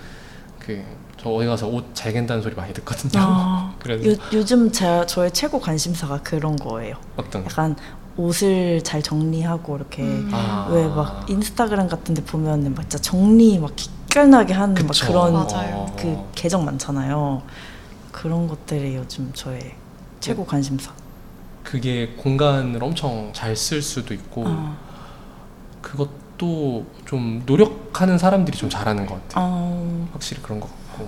그 저 어디 가서 옷 잘 갠다는 소리 많이 듣거든요. 아, 그래서 요, 요즘 제, 저의 최고 관심사가 그런 거예요. 어떤 약간 옷을 잘 정리하고 이렇게 음. 아. 왜막 인스타그램 같은데 보면은 막 진짜 정리 막 기깔나게 하는 막 그쵸. 그런 맞아요. 그 계정 많잖아요. 그런 것들이 요즘 저의 최고 관심사. 그게 공간을 엄청 잘 쓸 수도 있고 어. 그것도 좀 노력하는 사람들이 좀 잘하는 것 같아요. 어, 확실히 그런 것 같고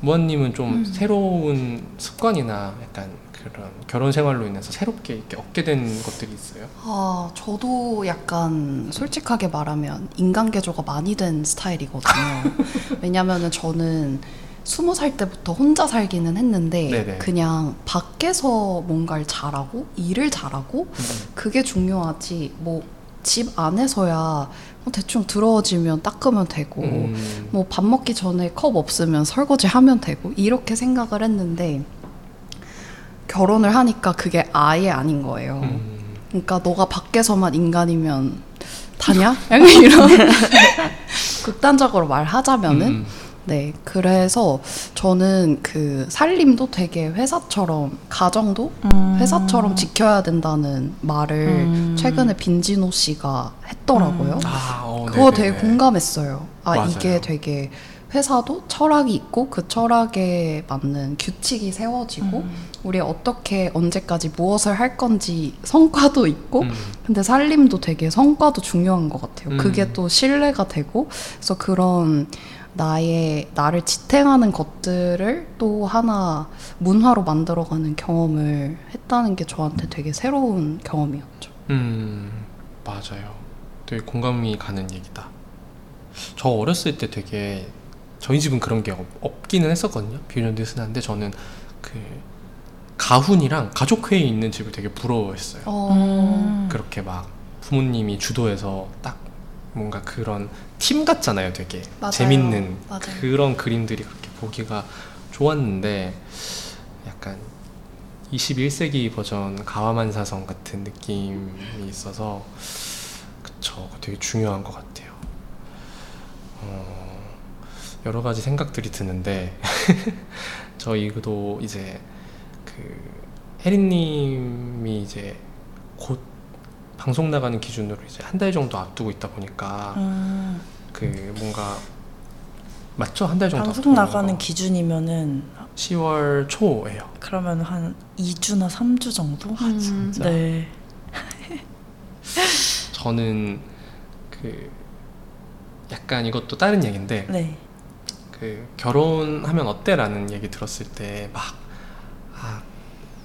무한님은 좀 음. 새로운 습관이나 약간 그런 결혼 생활로 인해서 새롭게 얻게 된 것들이 있어요. 아, 저도 약간 솔직하게 말하면 인간 개조가 많이 된 스타일이거든요. 왜냐면은 저는 스무 살 때부터 혼자 살기는 했는데 네네. 그냥 밖에서 뭔가를 잘하고 일을 잘하고 그게 중요하지 뭐 집 안에서야 뭐 대충 들어지면 닦으면 되고 음. 뭐밥 먹기 전에 컵 없으면 설거지 하면 되고 이렇게 생각을 했는데 결혼을 하니까 그게 아예 아닌 거예요. 음. 그러니까 너가 밖에서만 인간이면 다냐? 약간 이런 극단적으로 말하자면은 음. 네 그래서 저는 그 살림도 되게 회사처럼 가정도 음. 회사처럼 지켜야 된다는 말을 음. 최근에 빈지노 씨가 했더라고요. 음. 아, 어, 그거 네네네. 되게 공감했어요. 아 맞아요. 이게 되게 회사도 철학이 있고 그 철학에 맞는 규칙이 세워지고 음. 우리 어떻게 언제까지 무엇을 할 건지 성과도 있고 음. 근데 살림도 되게 성과도 중요한 것 같아요. 음. 그게 또 신뢰가 되고 그래서 그런 나의 나를 지탱하는 것들을 또 하나 문화로 만들어가는 경험을 했다는 게 저한테 되게 새로운 경험이었죠. 음, 맞아요. 되게 공감이 가는 얘기다. 저 어렸을 때 되게 저희 집은 그런 게 없, 없기는 했었거든요. 비련도 흔한데 저는 그 가훈이랑 가족 회의 있는 집을 되게 부러워했어요. 음. 그렇게 막 부모님이 주도해서 딱 뭔가 그런 팀 같잖아요, 되게 맞아요. 재밌는 맞아요. 그런 그림들이 그렇게 보기가 좋았는데 약간 21세기 버전 가와만사성 같은 느낌이 있어서 그쵸 되게 중요한 것 같아요. 어, 여러 가지 생각들이 드는데 저희도 이제 그 혜린님이 이제 곧 방송 나가는 기준으로 이제 한 달 정도 앞두고 있다 보니까 음, 그 뭔가 맞죠 한 달 정도 방송 앞두고 나가는 거. 기준이면은 10월 초예요. 그러면 한 2주나 3주 정도? 음, 진짜? 네. 저는 그 약간 이것도 다른 얘기인데 네. 그 결혼하면 어때라는 얘기 들었을 때막 아,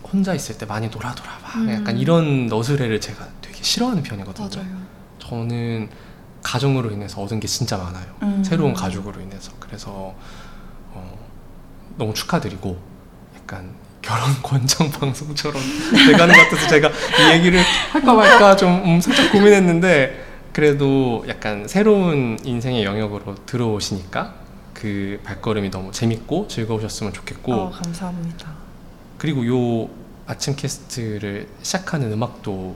혼자 있을 때 많이 놀아 놀아 막 음. 약간 이런 너스레를 제가 되게 싫어하는 편이거든요. 맞아요. 저는 가정으로 인해서 얻은 게 진짜 많아요. 음. 새로운 가족으로 인해서 그래서 어, 너무 축하드리고 약간 결혼 권장 방송처럼 돼가는 것 같아서 제가 이 얘기를 할까 말까 좀 음, 살짝 고민했는데 그래도 약간 새로운 인생의 영역으로 들어오시니까 그 발걸음이 너무 재밌고 즐거우셨으면 좋겠고 어, 감사합니다. 그리고 요 아침 캐스트를 시작하는 음악도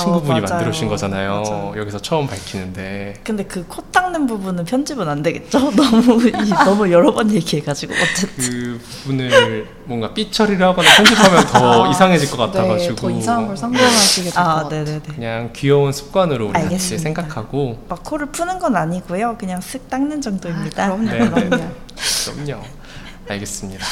친구분이 맞아요. 만들어 주신 거잖아요. 맞아요. 여기서 처음 밝히는데 근데 그 코 닦는 부분은 편집은 안 되겠죠? 너무 이, 너무 여러 번 얘기해가지고 어쨌든 그 부분을 뭔가 삐 처리를 하거나 편집하면 더 아, 이상해질 것 같아가지고 네, 더 이상한 걸 상상하시게 될것 아 같아요. 네네네. 그냥 귀여운 습관으로 우리 같이 알겠습니다. 생각하고 막 코를 푸는 건 아니고요. 그냥 쓱 닦는 정도입니다. 아, 그럼요, 네, 네. 그럼요. 그럼요. 알겠습니다.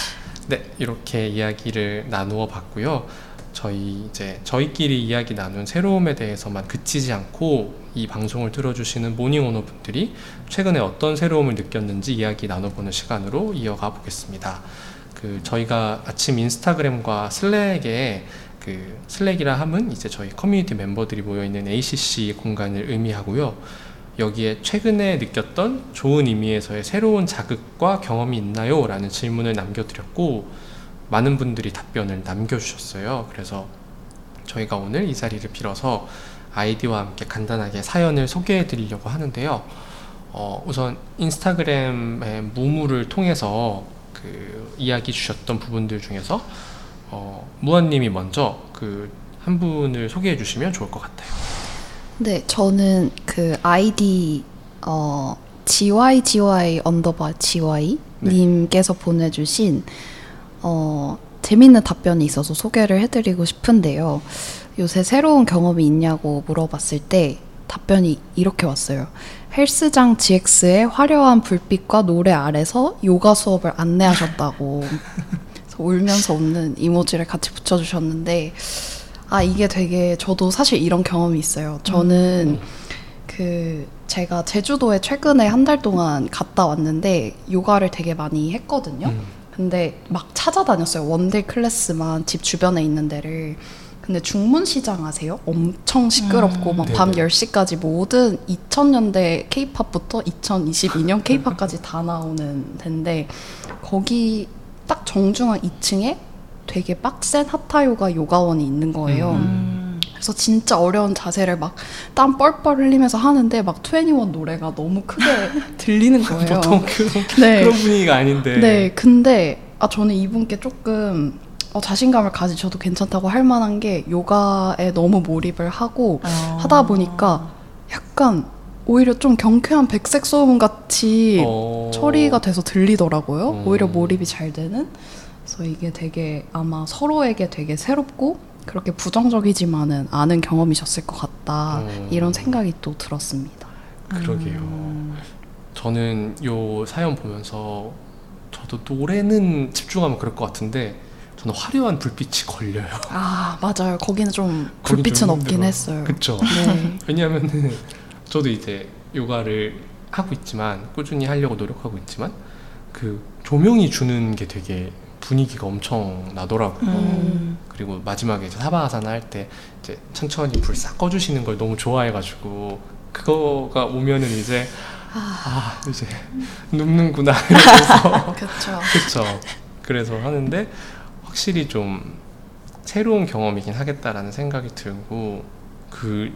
네, 이렇게 이야기를 나누어 봤고요. 저희 이제 저희끼리 이야기 나눈 새로움에 대해서만 그치지 않고 이 방송을 들어주시는 morning owner 분들이 최근에 어떤 새로움을 느꼈는지 이야기 나눠보는 시간으로 이어가 보겠습니다. 그 저희가 아침 인스타그램과 슬랙에 그 슬랙이라 함은 이제 저희 커뮤니티 멤버들이 모여 있는 ACC 공간을 의미하고요. 여기에 최근에 느꼈던 좋은 의미에서의 새로운 자극과 경험이 있나요? 라는 질문을 남겨드렸고 많은 분들이 답변을 남겨주셨어요. 그래서 저희가 오늘 이 자리를 빌어서 아이디와 함께 간단하게 사연을 소개해 드리려고 하는데요. 어, 우선 인스타그램의 무무를 통해서 그 이야기 주셨던 부분들 중에서 어, 무한님이 먼저 그 한 분을 소개해 주시면 좋을 것 같아요. 네, 저는 그 아이디 어 GYGY underbar GY 네. 님께서 보내주신 어 재밌는 답변이 있어서 소개를 해드리고 싶은데요. 요새 새로운 경험이 있냐고 물어봤을 때 답변이 이렇게 왔어요. 헬스장 GX의 화려한 불빛과 노래 아래서 요가 수업을 안내하셨다고 그래서 울면서 웃는 이모지를 같이 붙여주셨는데 아 이게 되게 저도 사실 이런 경험이 있어요. 저는 그 제가 제주도에 최근에 한 달 동안 갔다 왔는데 요가를 되게 많이 했거든요. 음. 근데 막 찾아다녔어요. one-day class만 집 주변에 있는 데를. 근데 중문시장 아세요? 엄청 시끄럽고 음. 막 밤 네네. 10시까지 모든 2000년대 케이팝부터 2022년 케이팝까지 다 나오는 데인데 거기 딱 정중앙 2층에 되게 빡센 하타 요가 요가원이 있는 거예요. 음. 그래서 진짜 어려운 자세를 막 땀 뻘뻘 흘리면서 하는데 막21 노래가 너무 크게 들리는 거예요. 보통 그런, 네. 그런 분위기가 아닌데. 네, 근데 아 저는 이분께 조금 어, 자신감을 가지셔도 괜찮다고 할 만한 게 요가에 너무 몰입을 하고 어. 하다 보니까 약간 오히려 좀 경쾌한 백색 소음 같이 어. 처리가 돼서 들리더라고요. 음. 오히려 몰입이 잘 되는. 그래서 이게 되게 아마 서로에게 되게 새롭고 그렇게 부정적이지만은 않은 경험이셨을 것 같다. 음. 이런 생각이 또 들었습니다. 그러게요. 음. 저는 요 사연 보면서 저도 노래는 집중하면 그럴 것 같은데 저는 화려한 불빛이 걸려요. 아 맞아요. 거기는 좀 불빛은 좀 없긴. 했어요. 그쵸. 네. 왜냐하면은 저도 이제 요가를 하고 있지만 꾸준히 하려고 노력하고 있지만 그 조명이 주는 게 되게 분위기가 엄청 나더라고요. 음. 그리고 마지막에 이제 사바아사나 할 때 이제 천천히 불 싹 꺼주시는 걸 너무 좋아해가지고 그거가 오면은 이제 아 이제 눕는구나 이러면서 그렇죠. 그쵸 그래서 하는데 확실히 좀 새로운 경험이긴 하겠다라는 생각이 들고 그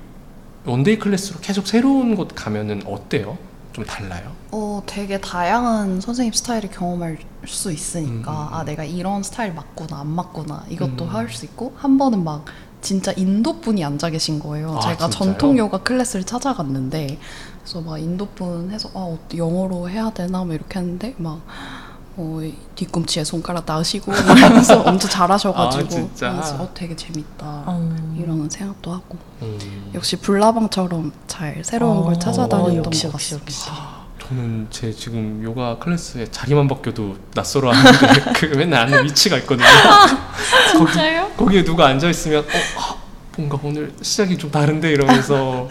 one-day class로 계속 새로운 곳 가면은 어때요? 좀 달라요? 어, 되게 다양한 선생님 스타일을 경험할 수 있으니까 음, 음, 음. 아 내가 이런 스타일 맞구나 안 맞구나 이것도 음. 할수 있고 한 번은 막 진짜 인도 분이 앉아 계신 거예요. 아, 제가 진짜요? 전통 요가 class를 찾아갔는데 그래서 막 인도 분 해서 아 어때, 영어로 해야 되나 뭐 이렇게 했는데 막 어, 이 뒤꿈치에 손가락 놔시고 이러면서 엄청 잘하셔가지고 아, 어, 되게 재밌다 음. 이러는 생각도 하고 음. 역시 불나방처럼 잘 새로운 어, 걸 찾아다녔던 역시, 것 역시, 같습니다. 역시. 저는 제 지금 요가 클래스에 자리만 바뀌어도 낯설어 하는데 그 맨날 앉는 위치가 있거든요. 진짜요? 거기, 거기에 누가 앉아 있으면 어 아, 뭔가 오늘 시작이 좀 다른데 이러면서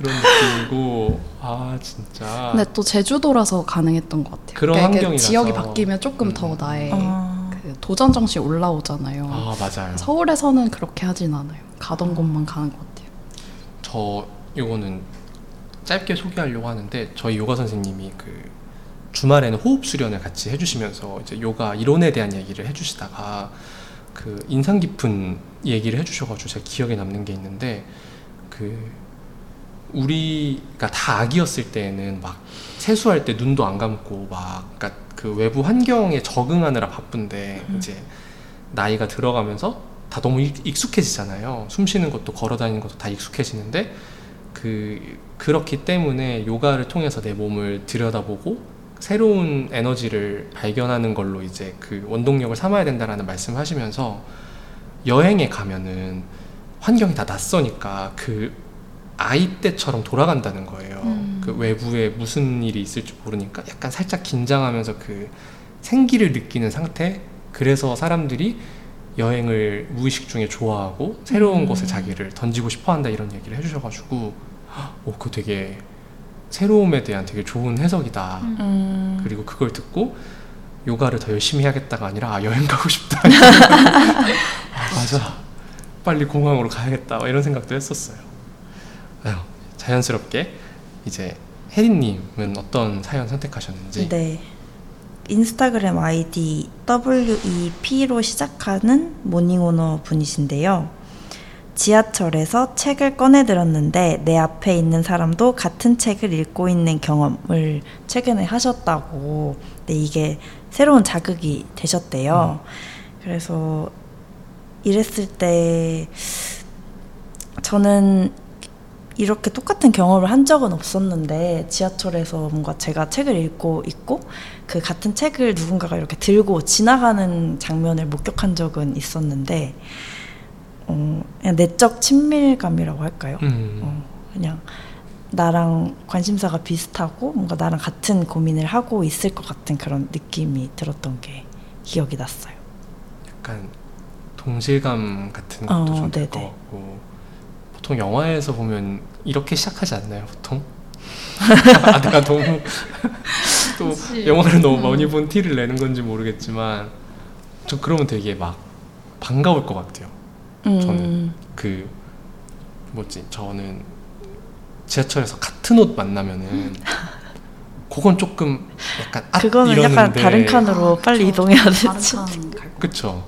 그런 느낌이고 아 진짜 근데 또 제주도라서 가능했던 것 같아요. 그런 그러니까 환경이라서. 지역이 바뀌면 조금 음. 더 나의 아. 그 도전 정신이 올라오잖아요. 아 맞아요. 서울에서는 그렇게 하진 않아요. 가던 곳만 가는 것 같아요. 저 요거는 짧게 소개하려고 하는데 저희 요가 선생님이 그 주말에는 호흡 수련을 같이 해주시면서 이제 요가 이론에 대한 얘기를 해주시다가 그 인상 깊은 얘기를 해주셔가지고 제가 기억에 남는 게 있는데 그 우리가 다 아기였을 때는 막 세수할 때 눈도 안 감고 막 그러니까 그 외부 환경에 적응하느라 바쁜데 음. 이제 나이가 들어가면서 다 너무 익- 익숙해지잖아요. 숨 쉬는 것도 걸어 다니는 것도 다 익숙해지는데 그 그렇기 때문에 요가를 통해서 내 몸을 들여다보고 새로운 에너지를 발견하는 걸로 이제 그 원동력을 삼아야 된다라는 말씀하시면서 여행에 가면은 환경이 다 낯서니까 그 아이 때처럼 돌아간다는 거예요. 음. 그 외부에 무슨 일이 있을지 모르니까 약간 살짝 긴장하면서 그 생기를 느끼는 상태. 그래서 사람들이 여행을 무의식 중에 좋아하고 새로운 음. 곳에 자기를 던지고 싶어 한다 이런 얘기를 해주셔가지고, 오, 그 되게 새로움에 대한 되게 좋은 해석이다. 음. 그리고 그걸 듣고 요가를 더 열심히 해야겠다가 아니라 아, 여행 가고 싶다. 아, 맞아. 빨리 공항으로 가야겠다. 막 이런 생각도 했었어요. 자연스럽게 이제 혜리님은 어떤 사연 선택하셨는지. 네. 인스타그램 아이디 WEP로 시작하는 모닝오너 분이신데요. 지하철에서 책을 꺼내 들었는데 내 앞에 있는 사람도 같은 책을 읽고 있는 경험을 최근에 하셨다고. 네, 이게 새로운 자극이 되셨대요. 그래서 이랬을 때 저는 이렇게 똑같은 경험을 한 적은 없었는데 지하철에서 뭔가 제가 책을 읽고 있고 그 같은 책을 누군가가 이렇게 들고 지나가는 장면을 목격한 적은 있었는데 어, 그냥 내적 친밀감이라고 할까요? 음, 어, 그냥 나랑 관심사가 비슷하고 뭔가 나랑 같은 고민을 하고 있을 것 같은 그런 느낌이 들었던 게 기억이 났어요. 약간 동질감 같은 것도 어, 좀될것 네네. 같고 보통 영화에서 보면 이렇게 시작하지 않나요? 보통? 아, 내가 너무 또 그치. 영화를 너무 음. 많이 본 티를 내는 건지 모르겠지만 저 그러면 되게 막 반가울 것 같아요. 저는. 그 뭐지 저는 지하철에서 같은 옷 만나면은 그건 조금 약간 아 그거는 이러는데 약간 다른 칸으로 빨리 저 이동해야 다른 되지. 칸갈 거. 그쵸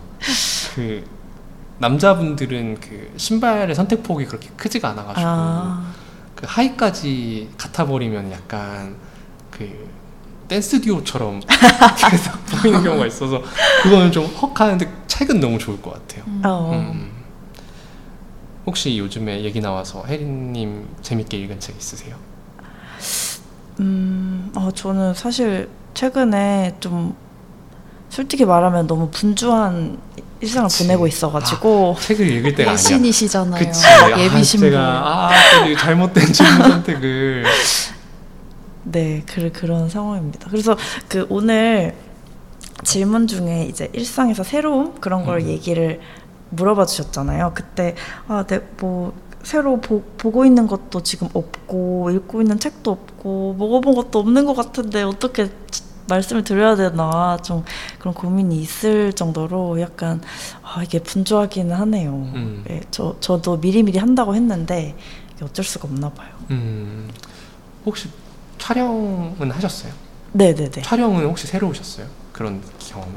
그 남자분들은 그 신발의 선택폭이 그렇게 크지가 않아가지고 아, 그 하의까지 같아 버리면 약간 그 댄스 듀오처럼 계속 보이는 경우가 있어서 그거는 좀 헉하는데 책은 너무 좋을 것 같아요. 어. 음. 혹시 요즘에 얘기 나와서 혜리님 재밌게 읽은 책 있으세요? 음, 어, 저는 사실 최근에 좀 솔직히 말하면 너무 분주한 일상을 그치. 보내고 있어가지고 책을 읽을 때가 아니야. 예신이시잖아요. 그치. 예비 아, 신부. 제가 아, 또 잘못된 질문 선택을 네, 그, 그런 상황입니다. 그래서 그 오늘 질문 중에 이제 일상에서 새로움 그런 걸 음. 얘기를 물어봐 주셨잖아요. 그때 아, 네, 뭐 새로 보, 보고 있는 것도 지금 없고 읽고 있는 책도 없고 먹어본 것도 없는 것 같은데 어떻게 말씀을 드려야 되나 좀 그런 고민이 있을 정도로 약간 아, 이게 분주하기는 하네요. 음. 예, 저 저도 미리미리 한다고 했는데 어쩔 수가 없나 봐요. 음, 혹시 촬영은 하셨어요? 네, 네, 네. 촬영은 혹시 새로 오셨어요? 그런 경험은?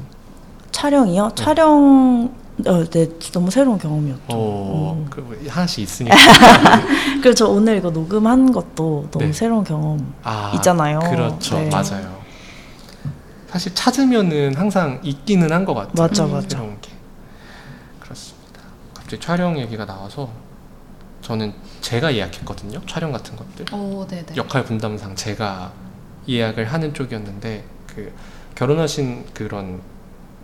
촬영이요? 네. 촬영 어, 네, 너무 새로운 경험이었죠. 어, 음. 그 하나씩 있으니까. 그래서 저 오늘 이거 녹음한 것도 너무 네. 새로운 경험. 아, 있잖아요. 그렇죠. 네. 맞아요. 사실 찾으면은 항상 있기는 한 것 같아요. 맞아, 음. 맞아. 새로운 게. 그렇습니다. 갑자기 촬영 얘기가 나와서 저는 제가 예약했거든요. 촬영 같은 것들. 오, 네네. 역할 분담상 제가 예약을 하는 쪽이었는데 그 결혼하신 그런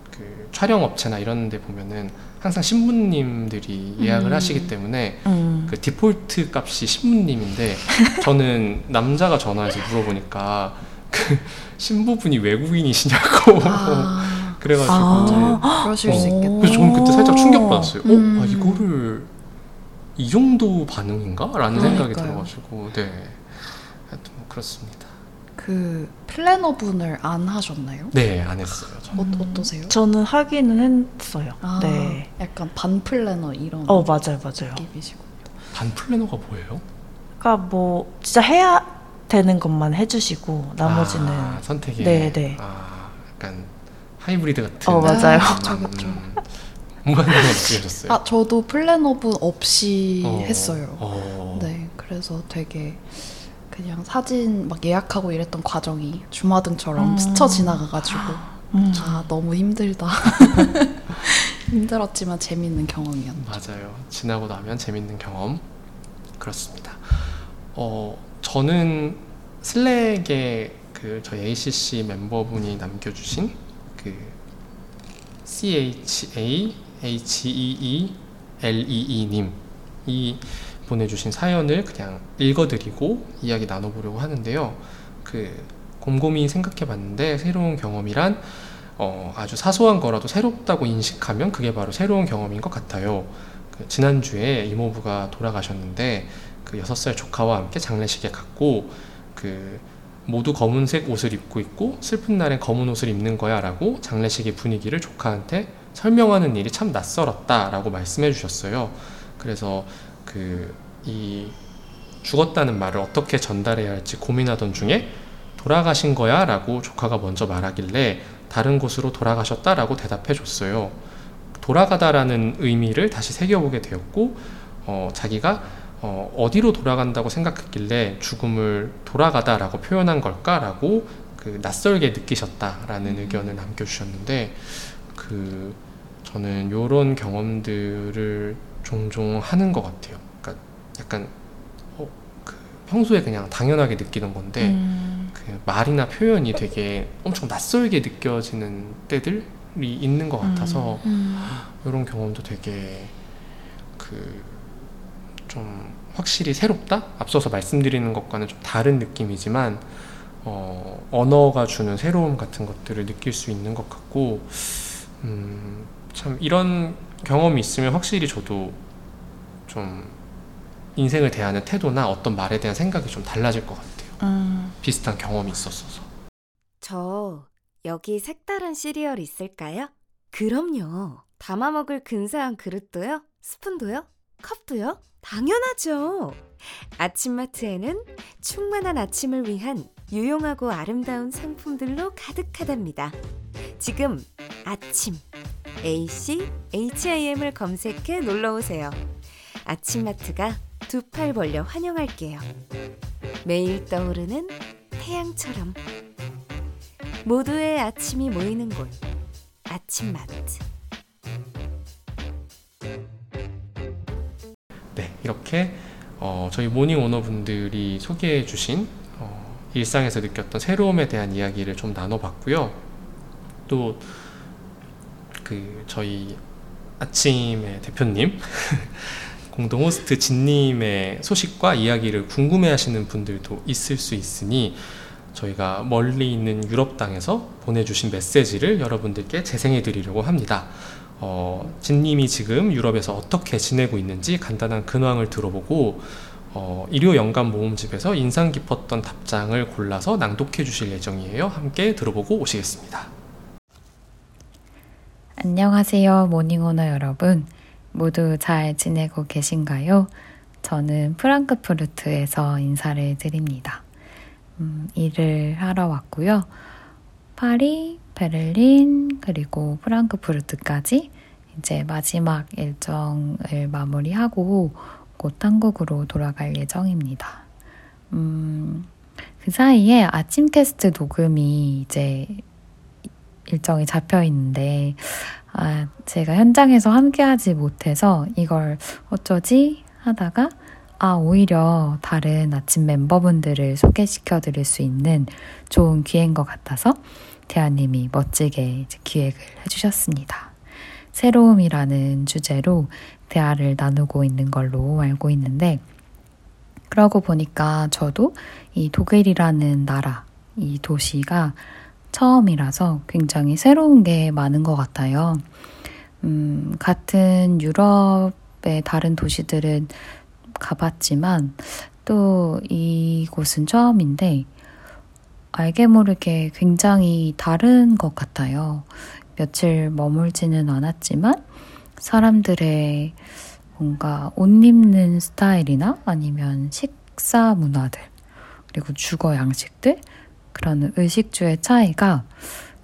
그 촬영 업체나 이런 데 보면은 항상 신부님들이 예약을 음. 하시기 때문에 음. 그 디폴트 값이 신부님인데 저는 남자가 전화해서 물어보니까 그 신부분이 외국인이시냐고 아, 그래가지고 아. 그러실 수 오. 있겠다. 그래서 저는 그때 살짝 충격받았어요. 음. 어, 아, 이거를 이 정도 반응인가? 라는 생각이 그러니까요. 들어가지고 네, 하여튼 뭐 그렇습니다. 그 플래너 분을 안 하셨나요? 네, 안 했어요. 저. 어, 어떠세요? 저는 하기는 했어요. 아, 네. 약간 반 플래너 이런 어, 맞아요, 맞아요. 느낌이시고. 반 플래너가 뭐예요? 그러니까 뭐 진짜 해야 되는 것만 해주시고 나머지는 아, 선택에 네, 네. 아, 약간 하이브리드 같은 어, 맞아요. 뭔가 어떻게 하셨어요? 아, 저도 플래너분 없이 어, 했어요. 어. 네, 그래서 되게 그냥 사진 막 예약하고 이랬던 과정이 주마등처럼 음. 스쳐 지나가가지고 음. 아 너무 힘들다. 힘들었지만 재밌는 경험이었죠. 맞아요. 지나고 나면 재밌는 경험 그렇습니다. 어 저는 슬랙에 그 저희 ACC 멤버분이 남겨주신 그 C H A H E E L E E 님 이 보내주신 사연을 그냥 읽어드리고 이야기 나눠보려고 하는데요. 그 곰곰이 생각해봤는데 새로운 경험이란 어, 아주 사소한 거라도 새롭다고 인식하면 그게 바로 새로운 경험인 것 같아요. 그 지난주에 이모부가 돌아가셨는데 그 여섯 살 조카와 함께 장례식에 갔고 그 모두 검은색 옷을 입고 있고 슬픈 날엔 검은 옷을 입는 거야라고 장례식의 분위기를 조카한테 설명하는 일이 참 낯설었다라고 말씀해 주셨어요. 그래서 그 이 죽었다는 말을 어떻게 전달해야 할지 고민하던 중에 돌아가신 거야 라고 조카가 먼저 말하길래 다른 곳으로 돌아가셨다라고 대답해 줬어요. 돌아가다라는 의미를 다시 새겨보게 되었고, 어, 자기가 어, 어디로 돌아간다고 생각했길래 죽음을 돌아가다라고 표현한 걸까라고 그 낯설게 느끼셨다라는 의견을 남겨주셨는데, 그 저는 이런 경험들을 종종 하는 것 같아요. 그러니까 약간 어, 그 평소에 그냥 당연하게 느끼는 건데 음. 그 말이나 표현이 되게 엄청 낯설게 느껴지는 때들이 있는 것 같아서 이런 경험도 되게 그 좀 확실히 새롭다? 앞서서 말씀드리는 것과는 좀 다른 느낌이지만 어, 언어가 주는 새로움 같은 것들을 느낄 수 있는 것 같고 음, 참 이런 경험이 있으면 확실히 저도 좀 인생을 대하는 태도나 어떤 말에 대한 생각이 좀 달라질 것 같아요. 음. 비슷한 경험이 있었어서. 저 여기 색다른 시리얼 있을까요? 그럼요. 담아 먹을 근사한 그릇도요? 스푼도요? 컵도요? 당연하죠. 아침마트에는 충만한 아침을 위한 유용하고 아름다운 상품들로 가득하답니다. 지금 아침 AC HIM을 검색해 놀러 오세요. 아침마트가 두 팔 벌려 환영할게요. 매일 떠오르는 태양처럼 모두의 아침이 모이는 곳 아침마트 네, 이렇게 어, 저희 morning owner분들이 소개해 주신 어, 일상에서 느꼈던 새로움에 대한 이야기를 좀 나눠봤고요. 또 그 저희 아침의 대표님 공동 호스트 진님의 소식과 이야기를 궁금해하시는 분들도 있을 수 있으니 저희가 멀리 있는 유럽 땅에서 보내주신 메시지를 여러분들께 재생해 드리려고 합니다. 어, 진님이 지금 유럽에서 어떻게 지내고 있는지 간단한 근황을 들어보고 어, 일요 연간 모음집에서 인상 깊었던 답장을 골라서 낭독해 주실 예정이에요. 함께 들어보고 오시겠습니다. 안녕하세요, 모닝오너 여러분. 모두 잘 지내고 계신가요? 저는 프랑크푸르트에서 인사를 드립니다. 음, 일을 하러 왔고요. 파리, 베를린, 그리고 프랑크푸르트까지 이제 마지막 일정을 마무리하고 곧 한국으로 돌아갈 예정입니다. 음, 그 사이에 아침 캐스트 녹음이 이제 일정이 잡혀 있는데, 아, 제가 현장에서 함께하지 못해서 이걸 어쩌지 하다가 아, 오히려 다른 아침 멤버분들을 소개시켜 드릴 수 있는 좋은 기회인 것 같아서 대하님이 멋지게 기획을 해주셨습니다. 새로움이라는 주제로 대화를 나누고 있는 걸로 알고 있는데, 그러고 보니까 저도 이 독일이라는 나라, 이 도시가 처음이라서 굉장히 새로운 게 많은 것 같아요. 음, 같은 유럽의 다른 도시들은 가봤지만 또 이곳은 처음인데 알게 모르게 굉장히 다른 것 같아요. 며칠 머물지는 않았지만 사람들의 뭔가 옷 입는 스타일이나 아니면 식사 문화들 그리고 주거 양식들 그런 의식주의 차이가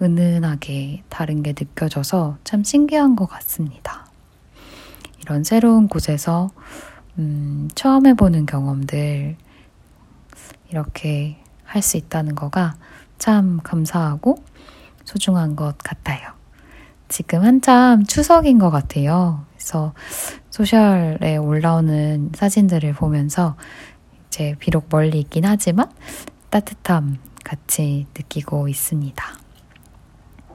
은은하게 다른 게 느껴져서 참 신기한 것 같습니다. 이런 새로운 곳에서 음, 처음 해보는 경험들 이렇게 할 수 있다는 거가 참 감사하고 소중한 것 같아요. 지금 한참 추석인 것 같아요. 그래서 소셜에 올라오는 사진들을 보면서 이제 비록 멀리 있긴 하지만 따뜻함 같이 느끼고 있습니다.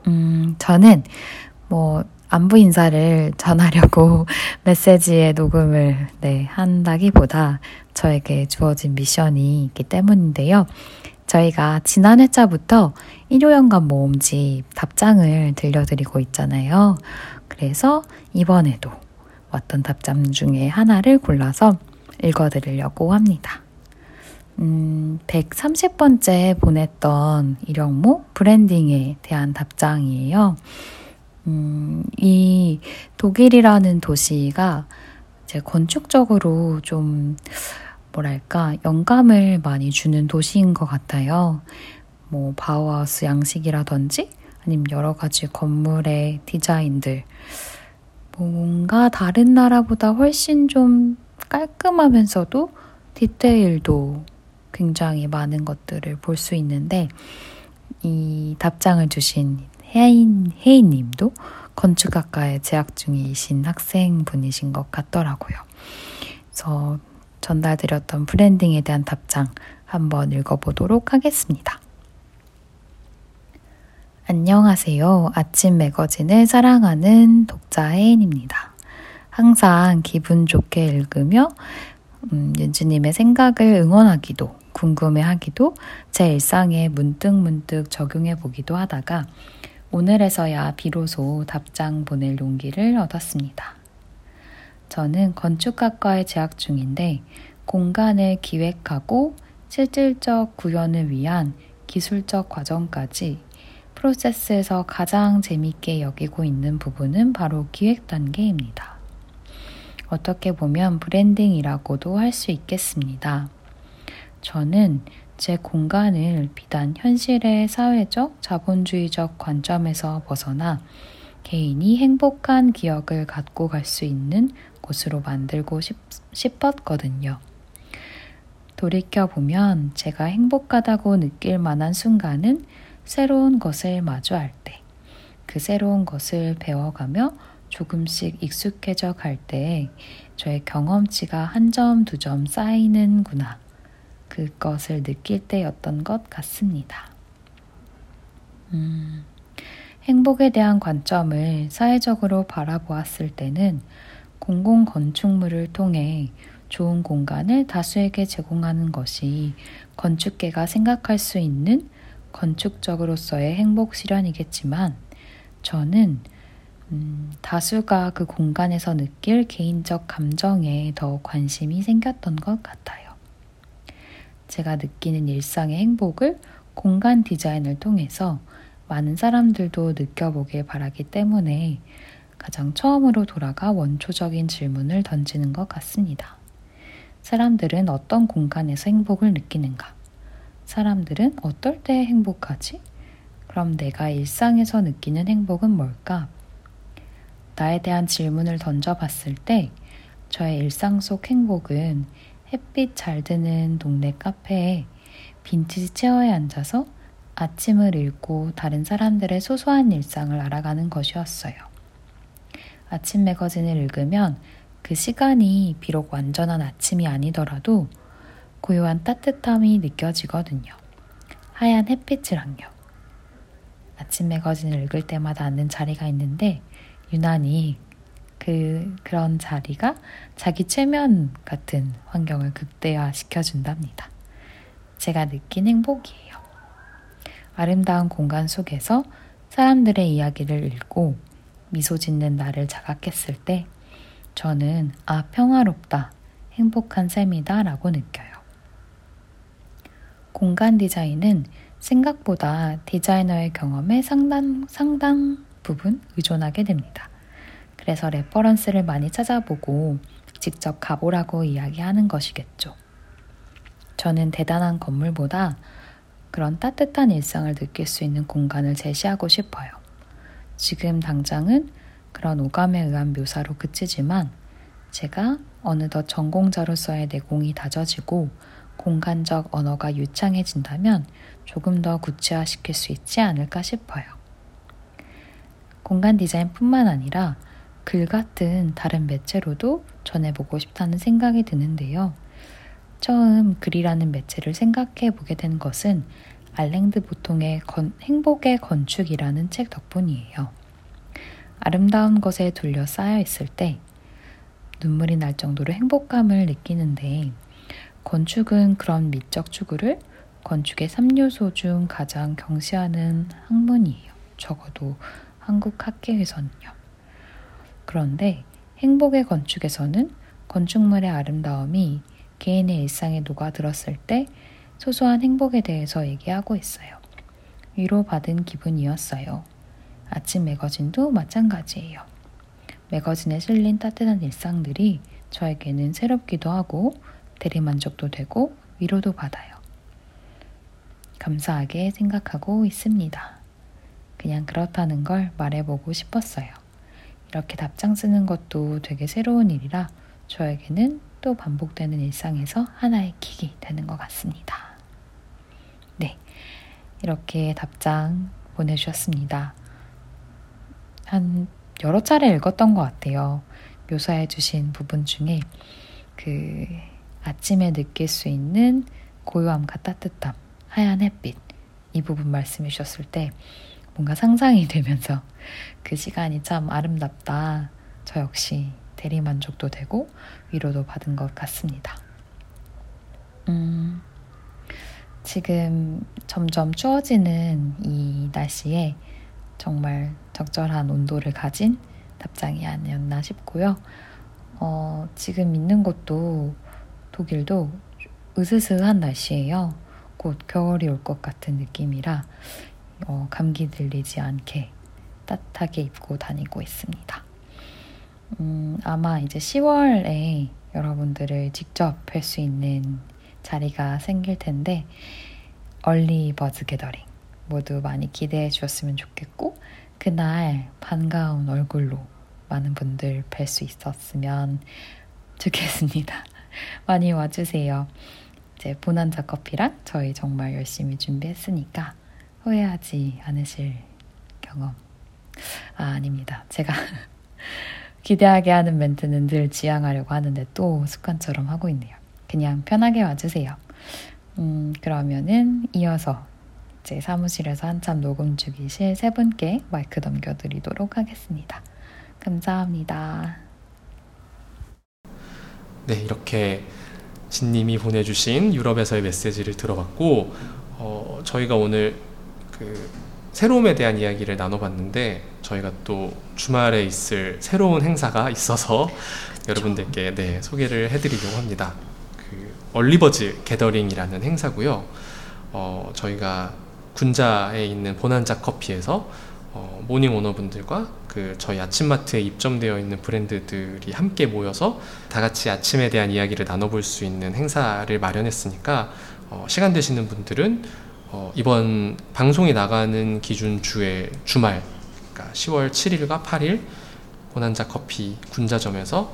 음, 저는 뭐 안부 인사를 전하려고 메시지의 녹음을 네, 한다기보다 저에게 주어진 미션이 있기 때문인데요. 저희가 지난 회차부터 일요연간 모음집 답장을 들려드리고 있잖아요. 그래서 이번에도 어떤 답장 중에 하나를 골라서 읽어드리려고 합니다. 음, 130번째 보냈던 일영모 브랜딩에 대한 답장이에요. 음, 이 독일이라는 도시가 이제 건축적으로 좀 뭐랄까 영감을 많이 주는 도시인 것 같아요. 뭐 바우하우스 양식이라든지 아니면 여러 가지 건물의 디자인들 뭔가 다른 나라보다 훨씬 좀 깔끔하면서도 디테일도 굉장히 많은 것들을 볼 수 있는데 이 답장을 주신 혜인, 혜인 님도 건축학과에 재학 중이신 학생분이신 것 같더라고요. 그래서 전달드렸던 브랜딩에 대한 답장 한번 읽어보도록 하겠습니다. 안녕하세요. 아침 매거진을 사랑하는 독자 혜인입니다. 항상 기분 좋게 읽으며 음, 윤주님의 생각을 응원하기도 궁금해하기도 제 일상에 문득문득 적용해 보기도 하다가 오늘에서야 비로소 답장 보낼 용기를 얻었습니다. 저는 건축학과에 재학 중인데 공간을 기획하고 실질적 구현을 위한 기술적 과정까지 프로세스에서 가장 재밌게 여기고 있는 부분은 바로 기획 단계입니다. 어떻게 보면 branding이라고도 할 수 있겠습니다. 저는 제 공간을 비단 현실의 사회적 자본주의적 관점에서 벗어나 개인이 행복한 기억을 갖고 갈 수 있는 곳으로 만들고 싶, 싶었거든요. 돌이켜보면 제가 행복하다고 느낄 만한 순간은 새로운 것을 마주할 때, 그 새로운 것을 배워가며 조금씩 익숙해져 갈 때 저의 경험치가 한 점, 두 점 쌓이는구나. 그것을 느낄 때였던 것 같습니다. 음, 행복에 대한 관점을 사회적으로 바라보았을 때는 공공 건축물을 통해 좋은 공간을 다수에게 제공하는 것이 건축계가 생각할 수 있는 건축적으로서의 행복 실현이겠지만 저는 음, 다수가 그 공간에서 느낄 개인적 감정에 더 관심이 생겼던 것 같아요. 제가 느끼는 일상의 행복을 공간 디자인을 통해서 많은 사람들도 느껴보길 바라기 때문에 가장 처음으로 돌아가 원초적인 질문을 던지는 것 같습니다. 사람들은 어떤 공간에서 행복을 느끼는가? 사람들은 어떨 때 행복하지? 그럼 내가 일상에서 느끼는 행복은 뭘까? 나에 대한 질문을 던져봤을 때 저의 일상 속 행복은 햇빛 잘 드는 동네 카페에 빈티지 체어에 앉아서 아침을 읽고 다른 사람들의 소소한 일상을 알아가는 것이었어요. 아침 매거진을 읽으면 그 시간이 비록 완전한 아침이 아니더라도 고요한 따뜻함이 느껴지거든요. 하얀 햇빛이랑요. 아침 매거진을 읽을 때마다 앉는 자리가 있는데 유난히 그 그런 자리가 자기 최면 같은 환경을 극대화 시켜 준답니다. 제가 느낀 행복이에요. 아름다운 공간 속에서 사람들의 이야기를 읽고 미소 짓는 나를 자각했을 때 저는 아, 평화롭다, 행복한 삶이다 라고 느껴요. 공간 디자인은 생각보다 디자이너의 경험에 상당, 상당 부분 의존하게 됩니다. 그래서 reference를 많이 찾아보고 직접 가보라고 이야기하는 것이겠죠. 저는 대단한 건물보다 그런 따뜻한 일상을 느낄 수 있는 공간을 제시하고 싶어요. 지금 당장은 그런 오감에 의한 묘사로 그치지만 제가 어느덧 전공자로서의 내공이 다져지고 공간적 언어가 유창해진다면 조금 더 구체화시킬 수 있지 않을까 싶어요. 공간 디자인뿐만 아니라 글 같은 다른 매체로도 전해보고 싶다는 생각이 드는데요. 처음 글이라는 매체를 생각해 보게 된 것은 알랭드 보통의 건, 행복의 건축이라는 책 덕분이에요. 아름다운 것에 둘러싸여 있을 때 눈물이 날 정도로 행복감을 느끼는데 건축은 그런 미적 추구를 건축의 3요소 중 가장 경시하는 학문이에요. 적어도 한국 학계에서는요. 그런데 행복의 건축에서는 건축물의 아름다움이 개인의 일상에 녹아들었을 때 소소한 행복에 대해서 얘기하고 있어요. 위로받은 기분이었어요. 아침 매거진도 마찬가지예요. 매거진에 실린 따뜻한 일상들이 저에게는 새롭기도 하고 대리만족도 되고 위로도 받아요. 감사하게 생각하고 있습니다. 그냥 그렇다는 걸 말해보고 싶었어요. 이렇게 답장 쓰는 것도 되게 새로운 일이라 저에게는 또 반복되는 일상에서 하나의 킥이 되는 것 같습니다. 네. 이렇게 답장 보내주셨습니다. 한 여러 차례 읽었던 것 같아요. 묘사해 주신 부분 중에 그 아침에 느낄 수 있는 고요함과 따뜻함, 하얀 햇빛, 이 부분 말씀해 주셨을 때 뭔가 상상이 되면서 그 시간이 참 아름답다. 저 역시 대리만족도 되고 위로도 받은 것 같습니다. 음, 지금 점점 추워지는 이 날씨에 정말 적절한 온도를 가진 답장이 아니었나 싶고요. 어, 지금 있는 곳도 독일도 으스스한 날씨예요. 곧 겨울이 올 것 같은 느낌이라 어, 감기 들리지 않게 따뜻하게 입고 다니고 있습니다. 음, 아마 이제 10월에 여러분들을 직접 뵐 수 있는 자리가 생길 텐데 얼리 버즈 게더링 모두 많이 기대해 주셨으면 좋겠고 그날 반가운 얼굴로 많은 분들 뵐 수 있었으면 좋겠습니다. 많이 와주세요. 이제 보난자 커피랑 저희 정말 열심히 준비했으니까 후회하지 않으실 경험. 아, 아닙니다. 제가 기대하게 하는 멘트는 늘 지향하려고 하는데 또 습관처럼 하고 있네요. 그냥 편하게 와주세요. 음, 그러면은 이어서 제 사무실에서 한참 녹음 중이실 세 분께 마이크 넘겨드리도록 하겠습니다. 감사합니다. 네, 이렇게 진님이 보내주신 유럽에서의 메시지를 들어봤고, 어, 저희가 오늘 그 새로움에 대한 이야기를 나눠봤는데, 저희가 또 주말에 있을 새로운 행사가 있어서 여러분들께 네, 소개를 해드리려고 합니다. 그 Early Birds Gathering이라는 행사고요. 어, 저희가 군자에 있는 보난자 커피에서 어, morning owner분들과 그 저희 아침마트에 입점되어 있는 브랜드들이 함께 모여서 다 같이 아침에 대한 이야기를 나눠볼 수 있는 행사를 마련했으니까 어, 시간 되시는 분들은 어, 이번 방송이 나가는 기준 주에 주말 그러니까 10월 7일과 8일 본한자 커피 군자점에서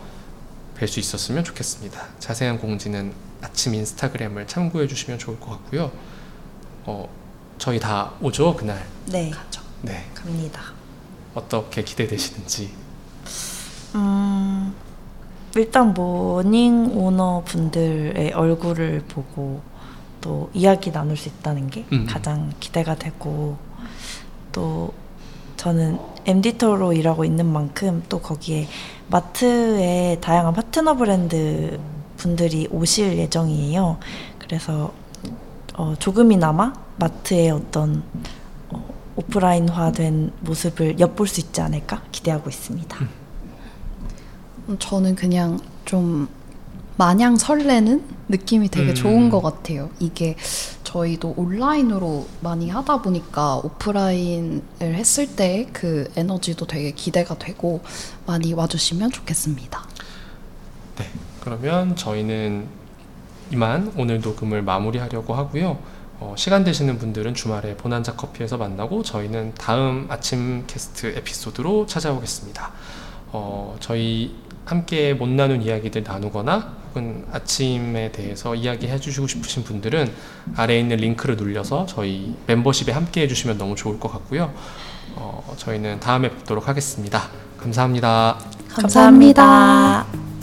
뵐 수 있었으면 좋겠습니다. 자세한 공지는 아침 인스타그램을 참고해 주시면 좋을 것 같고요. 어, 저희 다 오죠 그날. 네, 네, 갑니다. 어떻게 기대되시는지. 음, 일단 morning owner 분들의 얼굴을 보고 또 이야기 나눌 수 있다는 게 음. 가장 기대가 되고 또 저는 에디터로 일하고 있는 만큼 또 거기에 마트의 다양한 파트너 브랜드 분들이 오실 예정이에요. 그래서 어, 조금이나마 마트의 어떤 어, 오프라인화된 모습을 엿볼 수 있지 않을까 기대하고 있습니다. 음, 저는 그냥 좀 마냥 설레는 느낌이 되게 음. 좋은 것 같아요. 이게 저희도 온라인으로 많이 하다 보니까 오프라인을 했을 때 그 에너지도 되게 기대가 되고 많이 와주시면 좋겠습니다. 네, 그러면 저희는 이만 오늘 녹음을 마무리하려고 하고요. 어, 시간 되시는 분들은 주말에 보난자 커피에서 만나고 저희는 다음 아침 캐스트 에피소드로 찾아오겠습니다. 어, 저희 함께 못 나눈 이야기들 나누거나 혹은 아침에 대해서 이야기해 주시고 싶으신 분들은 아래에 있는 링크를 눌려서 저희 멤버십에 함께 해주시면 너무 좋을 것 같고요. 어, 저희는 다음에 뵙도록 하겠습니다. 감사합니다. 감사합니다.